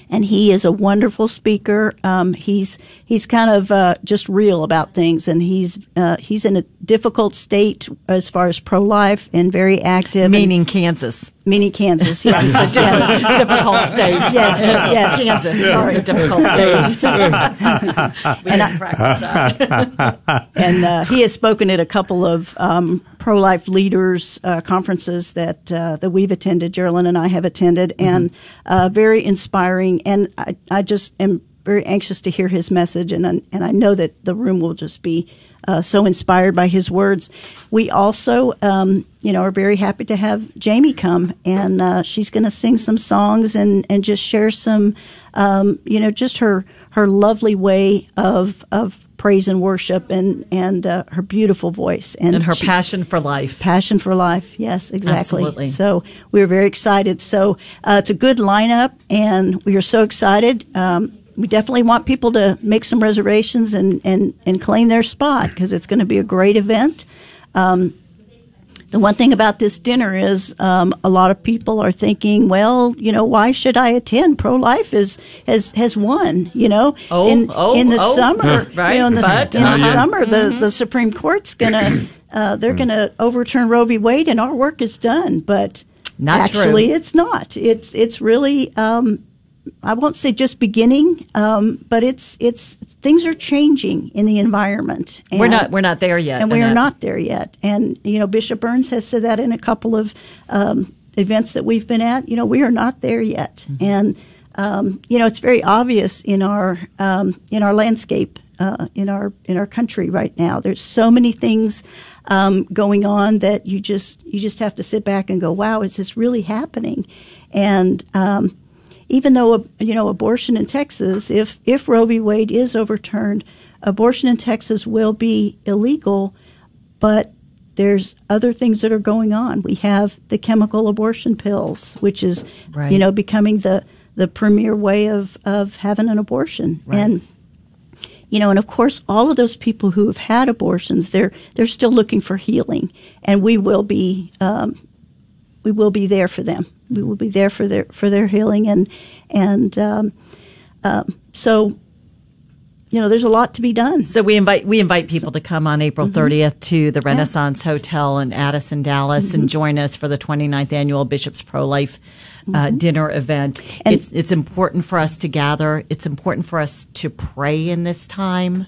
And he is a wonderful speaker. Um, he's he's kind of uh, just real about things, and he's uh, he's in a difficult state as far as pro life and very active. Meaning Kansas. Meaning Kansas, yes. yes. difficult state. Yes, yes. Kansas Sorry. is the difficult state. and I, and uh, he has spoken at a couple of um, pro life leaders uh, conferences that uh, that we've attended. Geraldine and I have attended, and uh, very inspiring. And I, I just am very anxious to hear his message, and I- and I know that the room will just be. Uh, so inspired by his words. We also, um, you know, are very happy to have Jaime come, and uh, she's going to sing some songs and, and just share some, um, you know, just her her lovely way of of praise and worship, and and uh, her beautiful voice, And her she- passion for life. Passion for life, yes, exactly. Absolutely. So we are very excited. So uh, it's a good lineup, and we are so excited. Um, we definitely want people to make some reservations and, and, and claim their spot because it's going to be a great event. Um, the one thing about this dinner is um, a lot of people are thinking, well, you know, why should I attend? Pro life is has has won. You know, Oh, in oh, in the oh. summer, Right, You know, in the, but- in the Uh-huh. summer, the the Supreme Court's gonna uh, they're gonna overturn Roe v. Wade, and our work is done. But Not true. actually, it's not. It's it's really. Um, I won't say just beginning, um, but it's it's things are changing in the environment. We're And- not we're not there yet. and we are not there yet. And you know, Bishop Burns has said that in a couple of um, events that we've been at, you know, we are not there yet, and um, you know, it's very obvious in our um, in our landscape uh, in our in our country right now. There's so many things um, going on that you just you just have to sit back and go, "Wow, is this really happening?" And um, even though you know abortion in Texas, if if Roe v. Wade is overturned, abortion in Texas will be illegal, but there's other things that are going on. We have the chemical abortion pills, which is Right. you know becoming the the premier way of of having an abortion, Right. and you know, and of course, all of those people who have had abortions, they're they're still looking for healing, and we will be um, we will be there for them. We will be there for their for their healing, and and um, um, so you know, there's a lot to be done. So we invite we invite people to come on April Mhm. 30th to the Renaissance Hotel in Addison, Dallas, and Mhm. join us for the 29th annual Bishops Pro Life uh, Mhm. dinner event. it's it's important for us to gather. It's important for us to pray in this time.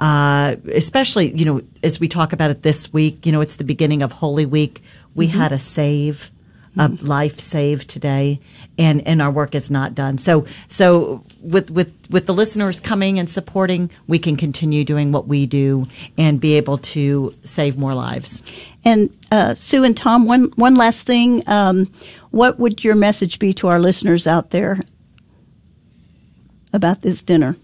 Uh, especially, you know, as we talk about it this week, you know, it's the beginning of Holy Week. We Mhm. had a save, a life saved today, and and our work is not done. So so with with with the listeners coming and supporting, we can continue doing what we do and be able to save more lives. And uh, Sue and Tom, one one last thing. Um, what would your message be to our listeners out there about this dinner?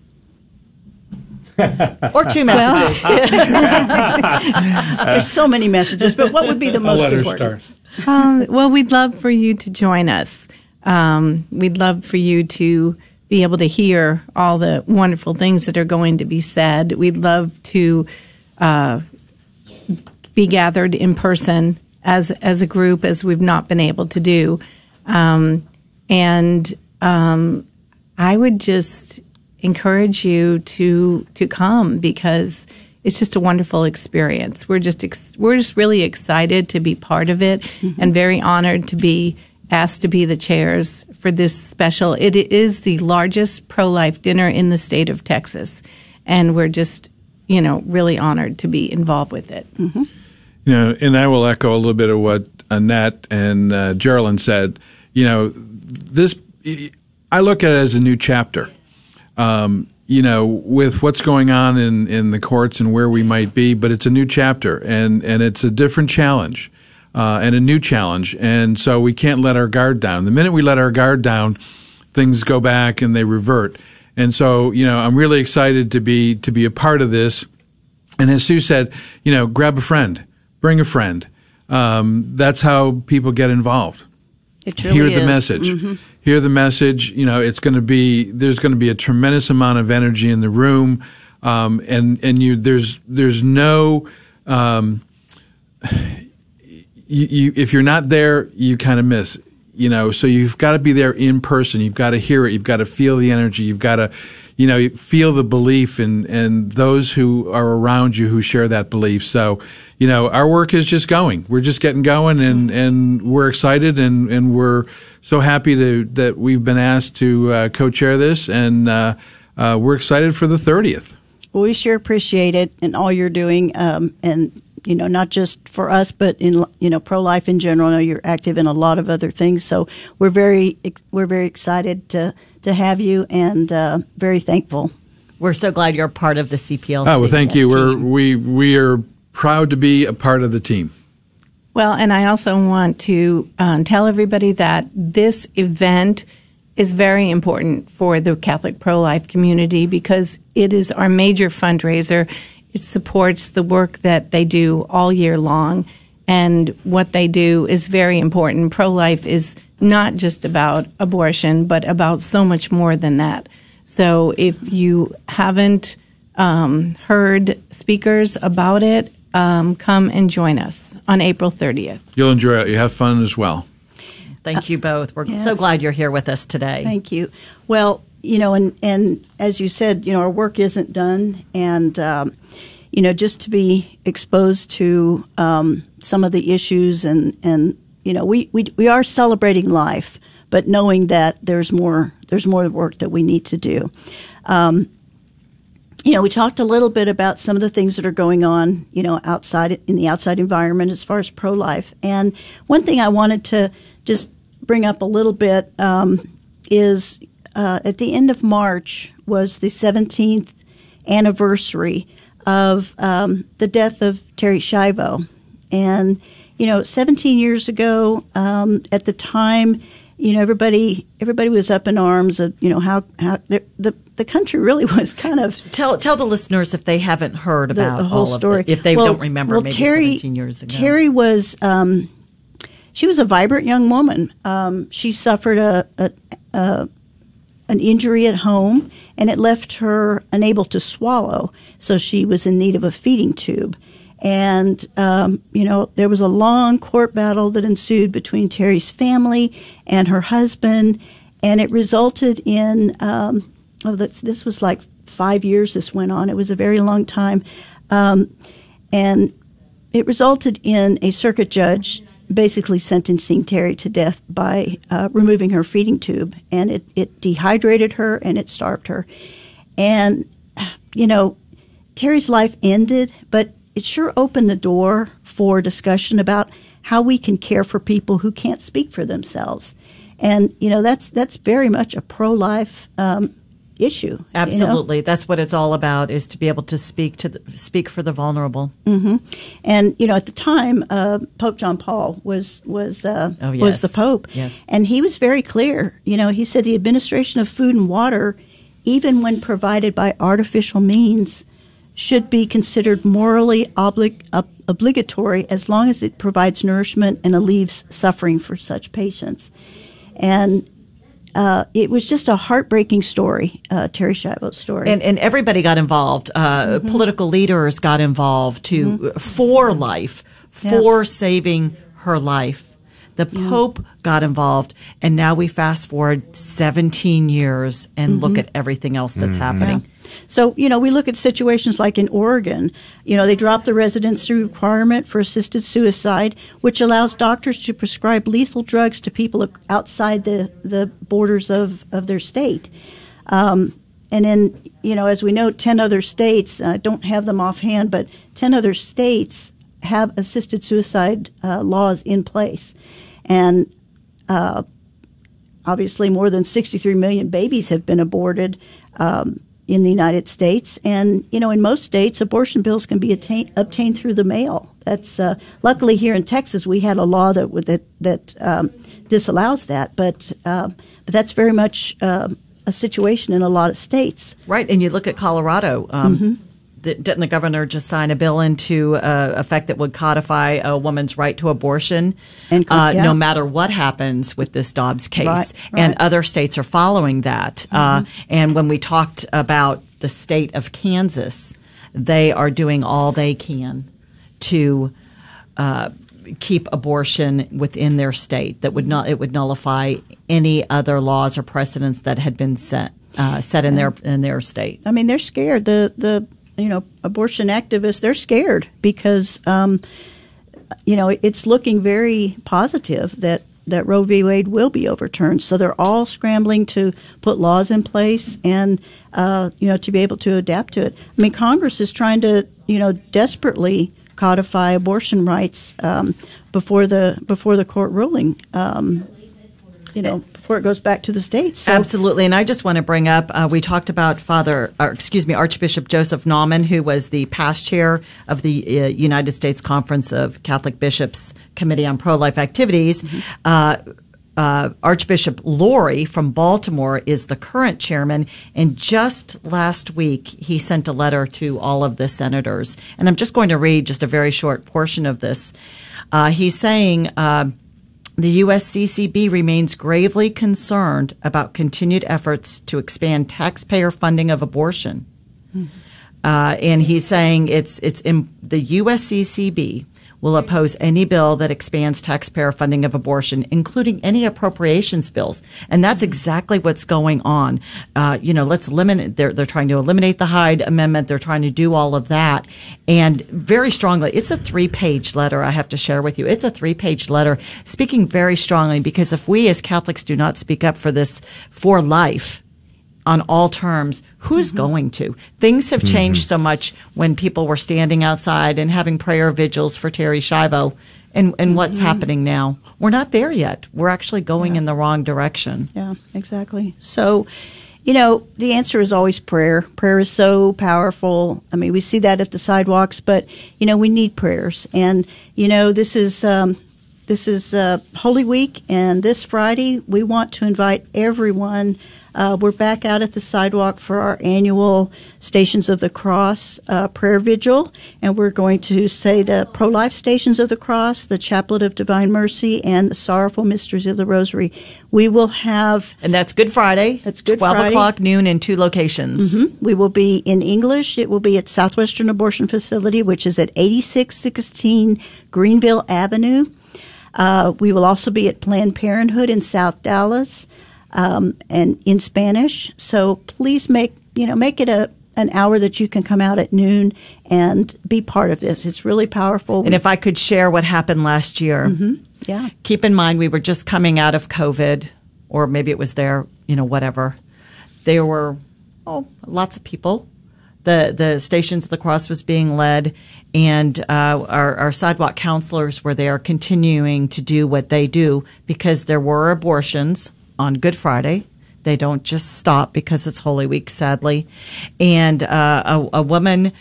or two messages. There's so many messages, but what would be the most important? Um, well, we'd love for you to join us. Um, we'd love for you to be able to hear all the wonderful things that are going to be said. We'd love to uh, be gathered in person as as a group, as we've not been able to do. Um, and um, I would just encourage you to to come because it's just a wonderful experience. We're just ex- we're just really excited to be part of it and very honored to be asked to be the chairs for this special. It is the largest pro life dinner in the state of Texas, and we're just you know really honored to be involved with it. You know, and I will echo a little bit of what Annette and uh, Geraldine said. You know, this I look at it as a new chapter. Um, you know, with what's going on in, in the courts and where we might be, but it's a new chapter and, and it's a different challenge uh, and a new challenge. And so we can't let our guard down. The minute we let our guard down, things go back and they revert. And so, you know, I'm really excited to be to be a part of this. And as Sue said, you know, grab a friend, bring a friend. Um, that's how people get involved. It truly Hear the is. message. Mhm. Hear the message. You know, it's going to be there's going to be a tremendous amount of energy in the room, um, and and you there's there's no. Um, you, you, if you're not there, you kind of miss. You know, so you've got to be there in person. You've got to hear it. You've got to feel the energy. You've got to, you know, feel the belief and and those who are around you who share that belief. So, you know, our work is just going. We're just getting going, and and we're excited, and and we're so happy to that we've been asked to uh, co-chair this, and uh, uh, we're excited for the thirtieth. Well, we sure appreciate it and all you're doing, um, and you know, not just for us, but in you know, pro life in general. I know you're active in a lot of other things, so we're very we're very excited to to have you and uh, very thankful. We're so glad you're part of the CPLC. Oh well, thank you. We're we we are proud to be a part of the team. Well, and I also want to um, tell everybody that this event is very important for the Catholic pro life community because it is our major fundraiser. It supports the work that they do all year long. And what they do is very important. Pro life is not just about abortion, but about so much more than that. So if you haven't um, heard speakers about it, um, come and join us on April 30th. You'll enjoy it. You have fun as well. Thank you both. We're so glad you're here with us today. Thank you. Well, you know, and and as you said, you know, our work isn't done, and um, you know, just to be exposed to um, some of the issues, and and you know, we we we are celebrating life, but knowing that there's more there's more work that we need to do. Um, you know, we talked a little bit about some of the things that are going on, you know, outside in the outside environment as far as pro life. And one thing I wanted to just bring up a little bit um, is uh, at the end of March was the 17th anniversary of um, the death of Terri Schiavo. And, you know, 17 years ago, um, at the time, you know, everybody everybody was up in arms of, you know, how, how the, the, the country really was kind of. Tell tell the listeners if they haven't heard about the whole all story. The, if they well, don't remember, well, maybe Terri, 17 years ago. Terri was, um, she was a vibrant young woman. Um, she suffered a, a, a an injury at home, and it left her unable to swallow. So she was in need of a feeding tube. And, um, you know, there was a long court battle that ensued between Terri's family and her husband, and it resulted in, um, oh, this, this was like five years this went on. It was a very long time. Um, and it resulted in a circuit judge basically sentencing Terri to death by uh, removing her feeding tube, and it, it dehydrated her and it starved her. And, you know, Terri's life ended, but it sure opened the door for discussion about how we can care for people who can't speak for themselves. And, you know, that's, that's very much a pro life um, issue. Absolutely, you know? that's what it's all about: is to be able to speak to the, speak for the vulnerable. Mm-hmm. And you know, at the time, uh, Pope John Paul was was uh, oh, yes. was the Pope, yes, and he was very clear. You know, he said the administration of food and water, even when provided by artificial means, should be considered morally oblig- ob- obligatory as long as it provides nourishment and alleviates suffering for such patients. And uh, it was just a heartbreaking story, uh, Terri Schiavo's story. And, and everybody got involved. Uh, Mm-hmm. Political leaders got involved to for life, for saving her life. The Pope got involved, and now we fast forward 17 years and look Mhm. at everything else that's happening. So, you know, we look at situations like in Oregon, you know, they dropped the residency requirement for assisted suicide, which allows doctors to prescribe lethal drugs to people outside the, the borders of, of their state. Um, and then, you know, as we know, 10 other states, I don't have them offhand, but 10 other states have assisted suicide uh, laws in place. And uh, obviously, more than 63 million babies have been aborted. Um, in the United States, and you know, in most states, abortion bills can be attain, obtained through the mail. That's uh, luckily here in Texas, we had a law that that that um, disallows that, but uh, but that's very much uh, a situation in a lot of states. Right, and you look at Colorado. Um, Mhm. Didn't the governor just sign a bill into uh, effect that would codify a woman's right to abortion, And uh, yeah. no matter what happens with this Dobbs case? Right, And other states are following that. Uh, Mhm. and when we talked about the state of Kansas, they are doing all they can to uh, keep abortion within their state. That would not it would nullify any other laws or precedents that had been set uh, set in their in their state. I mean, they're scared. The the you know abortion activists they're scared because um, you know it's looking very positive that that Roe v. Wade will be overturned. So they're all scrambling to put laws in place and uh, you know to be able to adapt to it. I mean, Congress is trying to you know desperately codify abortion rights um, before the before the court ruling. Um, you know, before it goes back to the states. So, Absolutely, and I just want to bring up uh, we talked about Father, or excuse me, Archbishop Joseph Naumann, who was the past chair of the uh, United States Conference of Catholic Bishops Committee on Pro-Life Activities. Uh, uh, Archbishop Lori from Baltimore is the current chairman, and just last week he sent a letter to all of the senators. And I'm just going to read just a very short portion of this. Uh, he's saying. Uh, the USCCB remains gravely concerned about continued efforts to expand taxpayer funding of abortion. Uh, and he's saying it's it's in, the USCCB will oppose any bill that expands taxpayer funding of abortion, including any appropriations bills. And that's exactly what's going on. Uh, you know, let's eliminate. They're they're trying to eliminate the Hyde Amendment. They're trying to do all of that, and very strongly. It's a three page letter. I have to share with you. It's a three page letter speaking very strongly because if we as Catholics do not speak up for this for life on all terms, who's going to? Things have changed so much when people were standing outside and having prayer vigils for Terri Schiavo. And, and what's happening now? We're not there yet. We're actually going in the wrong direction. Yeah, exactly. So, you know, the answer is always prayer. Prayer is so powerful. I mean, we see that at the sidewalks, but you know, we need prayers. And you know, this is um, this is uh, Holy Week, and this Friday we want to invite everyone. Uh, we're back out at the sidewalk for our annual Stations of the Cross uh, prayer vigil, and we're going to say the pro life Stations of the Cross, the Chaplet of Divine Mercy, and the Sorrowful Mysteries of the Rosary. We will have. And that's Good Friday. That's Good 12 Friday. o'clock noon in two locations. Mhm. We will be in English. It will be at Southwestern Abortion Facility, which is at 8616 Greenville Avenue. Uh, we will also be at Planned Parenthood in South Dallas, um, and in Spanish. So please make you know make it a an hour that you can come out at noon and be part of this. It's really powerful. And if I could share what happened last year, yeah. keep in mind we were just coming out of COVID, or maybe it was there, you know, whatever. There were oh lots of people. The the Stations of the Cross was being led, and uh, our, our sidewalk counselors were there, continuing to do what they do because there were abortions on Good Friday. They don't just stop because it's Holy Week, sadly. And uh, a, a woman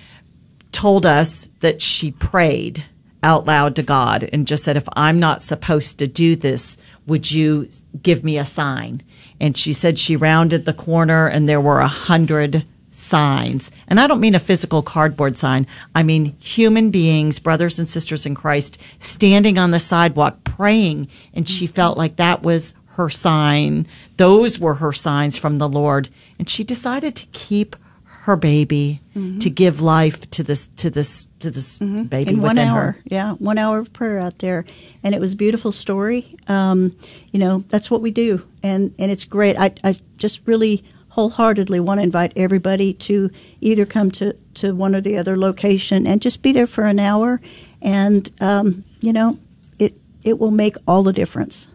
told us that she prayed out loud to God and just said, If I'm not supposed to do this, would you give me a sign? And she said she rounded the corner and there were a hundred signs. And I don't mean a physical cardboard sign. I mean human beings, brothers and sisters in Christ, standing on the sidewalk praying. And she felt like that was her sign. Those were her signs from the Lord. And she decided to keep her baby to give life to this to this to this baby Mm-hmm. in one hour. her. Yeah, one hour of prayer out there, and it was a beautiful story. Um, you know, that's what we do, and and it's great. I I just really wholeheartedly want to invite everybody to either come to to one or the other location and just be there for an hour, and um, you know, it it will make all the difference.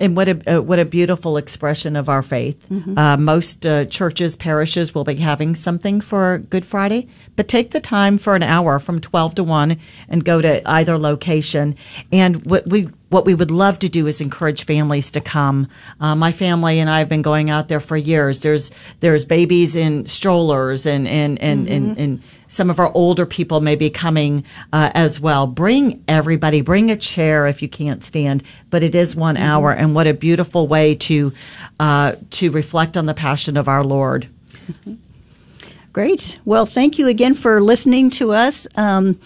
And what a uh, what a beautiful expression of our faith. Mhm. Uh, most uh, churches, parishes will be having something for Good Friday, but take the time for an hour from twelve to one and go to either location. And what we what we would love to do is encourage families to come. Uh, my family and I have been going out there for years. There's there's babies in strollers and and and and, and some of our older people may be coming uh, as well. Bring everybody, bring a chair if you can't stand, but it is one hour, and what a beautiful way to uh, to reflect on the passion of our Lord. Great. Well, thank you again for listening to us. Um,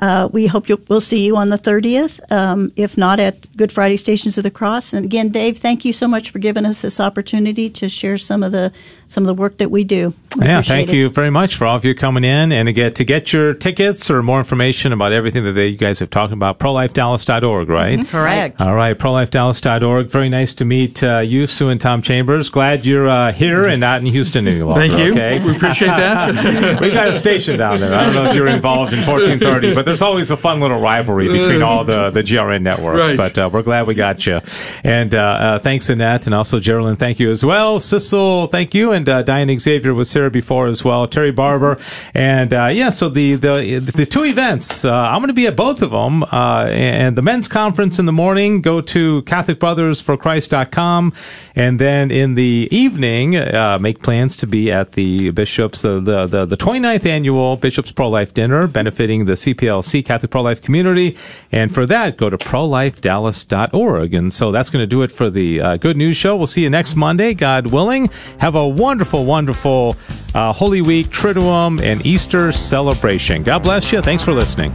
uh, we hope you'll, we'll see you on the 30th, um, if not at Good Friday Stations of the Cross. And again, Dave, thank you so much for giving us this opportunity to share some of the some of the work that we do. We yeah, thank it. you very much for all of you coming in. And again, to get your tickets or more information about everything that they, you guys have talked about, prolifedallas.org, right? Mhm. Correct. All right, prolifedallas.org. Very nice to meet uh, you, Sue and Tom Chambers. Glad you're uh, here and not in Houston any longer. Thank you. Okay? We appreciate that. we got a station down there. I don't know if you're involved in 1430, but there's always a fun little rivalry between all the, the GRN networks. Right. But uh, we're glad we got you. And uh, uh, thanks, Annette, and also Geraldine, thank you as well. Cecil, thank you. And uh, Diane Xavier was here before as well. Terry Barber. And uh, yeah, so the, the, the two events, uh, I'm going to be at both of them. Uh, and the men's conference in the morning, go to CatholicBrothersForChrist.com. And then in the evening, uh, make plans to be at the Bishop's, the, the, the, the 29th annual Bishop's Pro Life Dinner, benefiting the CPLC Catholic Pro Life community. And for that, go to prolifedallas.org. And so that's going to do it for the uh, Good News Show. We'll see you next Monday, God willing. Have a wonderful, wonderful uh, Holy Week, Triduum, and Easter celebration. God bless you. Thanks for listening.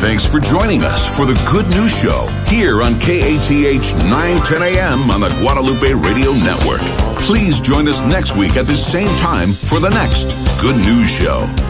Thanks for joining us for the Good News Show here on KATH 910 AM on the Guadalupe Radio Network. Please join us next week at the same time for the next Good News Show.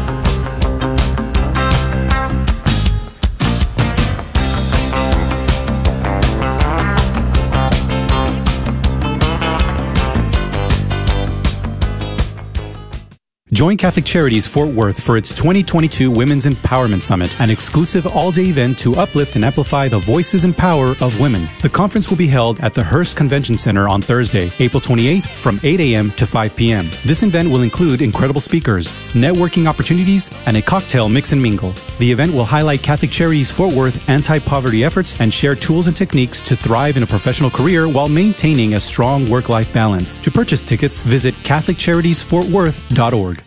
Join Catholic Charities Fort Worth for its 2022 Women's Empowerment Summit, an exclusive all-day event to uplift and amplify the voices and power of women. The conference will be held at the Hurst Convention Center on Thursday, April 28th from 8 a.m. to 5 p.m. This event will include incredible speakers, networking opportunities, and a cocktail mix and mingle. The event will highlight Catholic Charities Fort Worth anti-poverty efforts and share tools and techniques to thrive in a professional career while maintaining a strong work-life balance. To purchase tickets, visit catholiccharities.fortworth.org.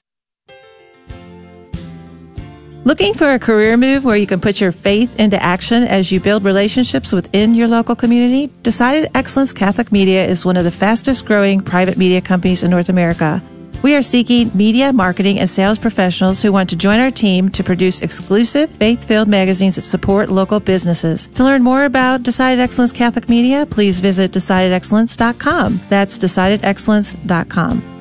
Looking for a career move where you can put your faith into action as you build relationships within your local community? Decided Excellence Catholic Media is one of the fastest growing private media companies in North America. We are seeking media, marketing, and sales professionals who want to join our team to produce exclusive, faith filled magazines that support local businesses. To learn more about Decided Excellence Catholic Media, please visit decidedexcellence.com. That's decidedexcellence.com.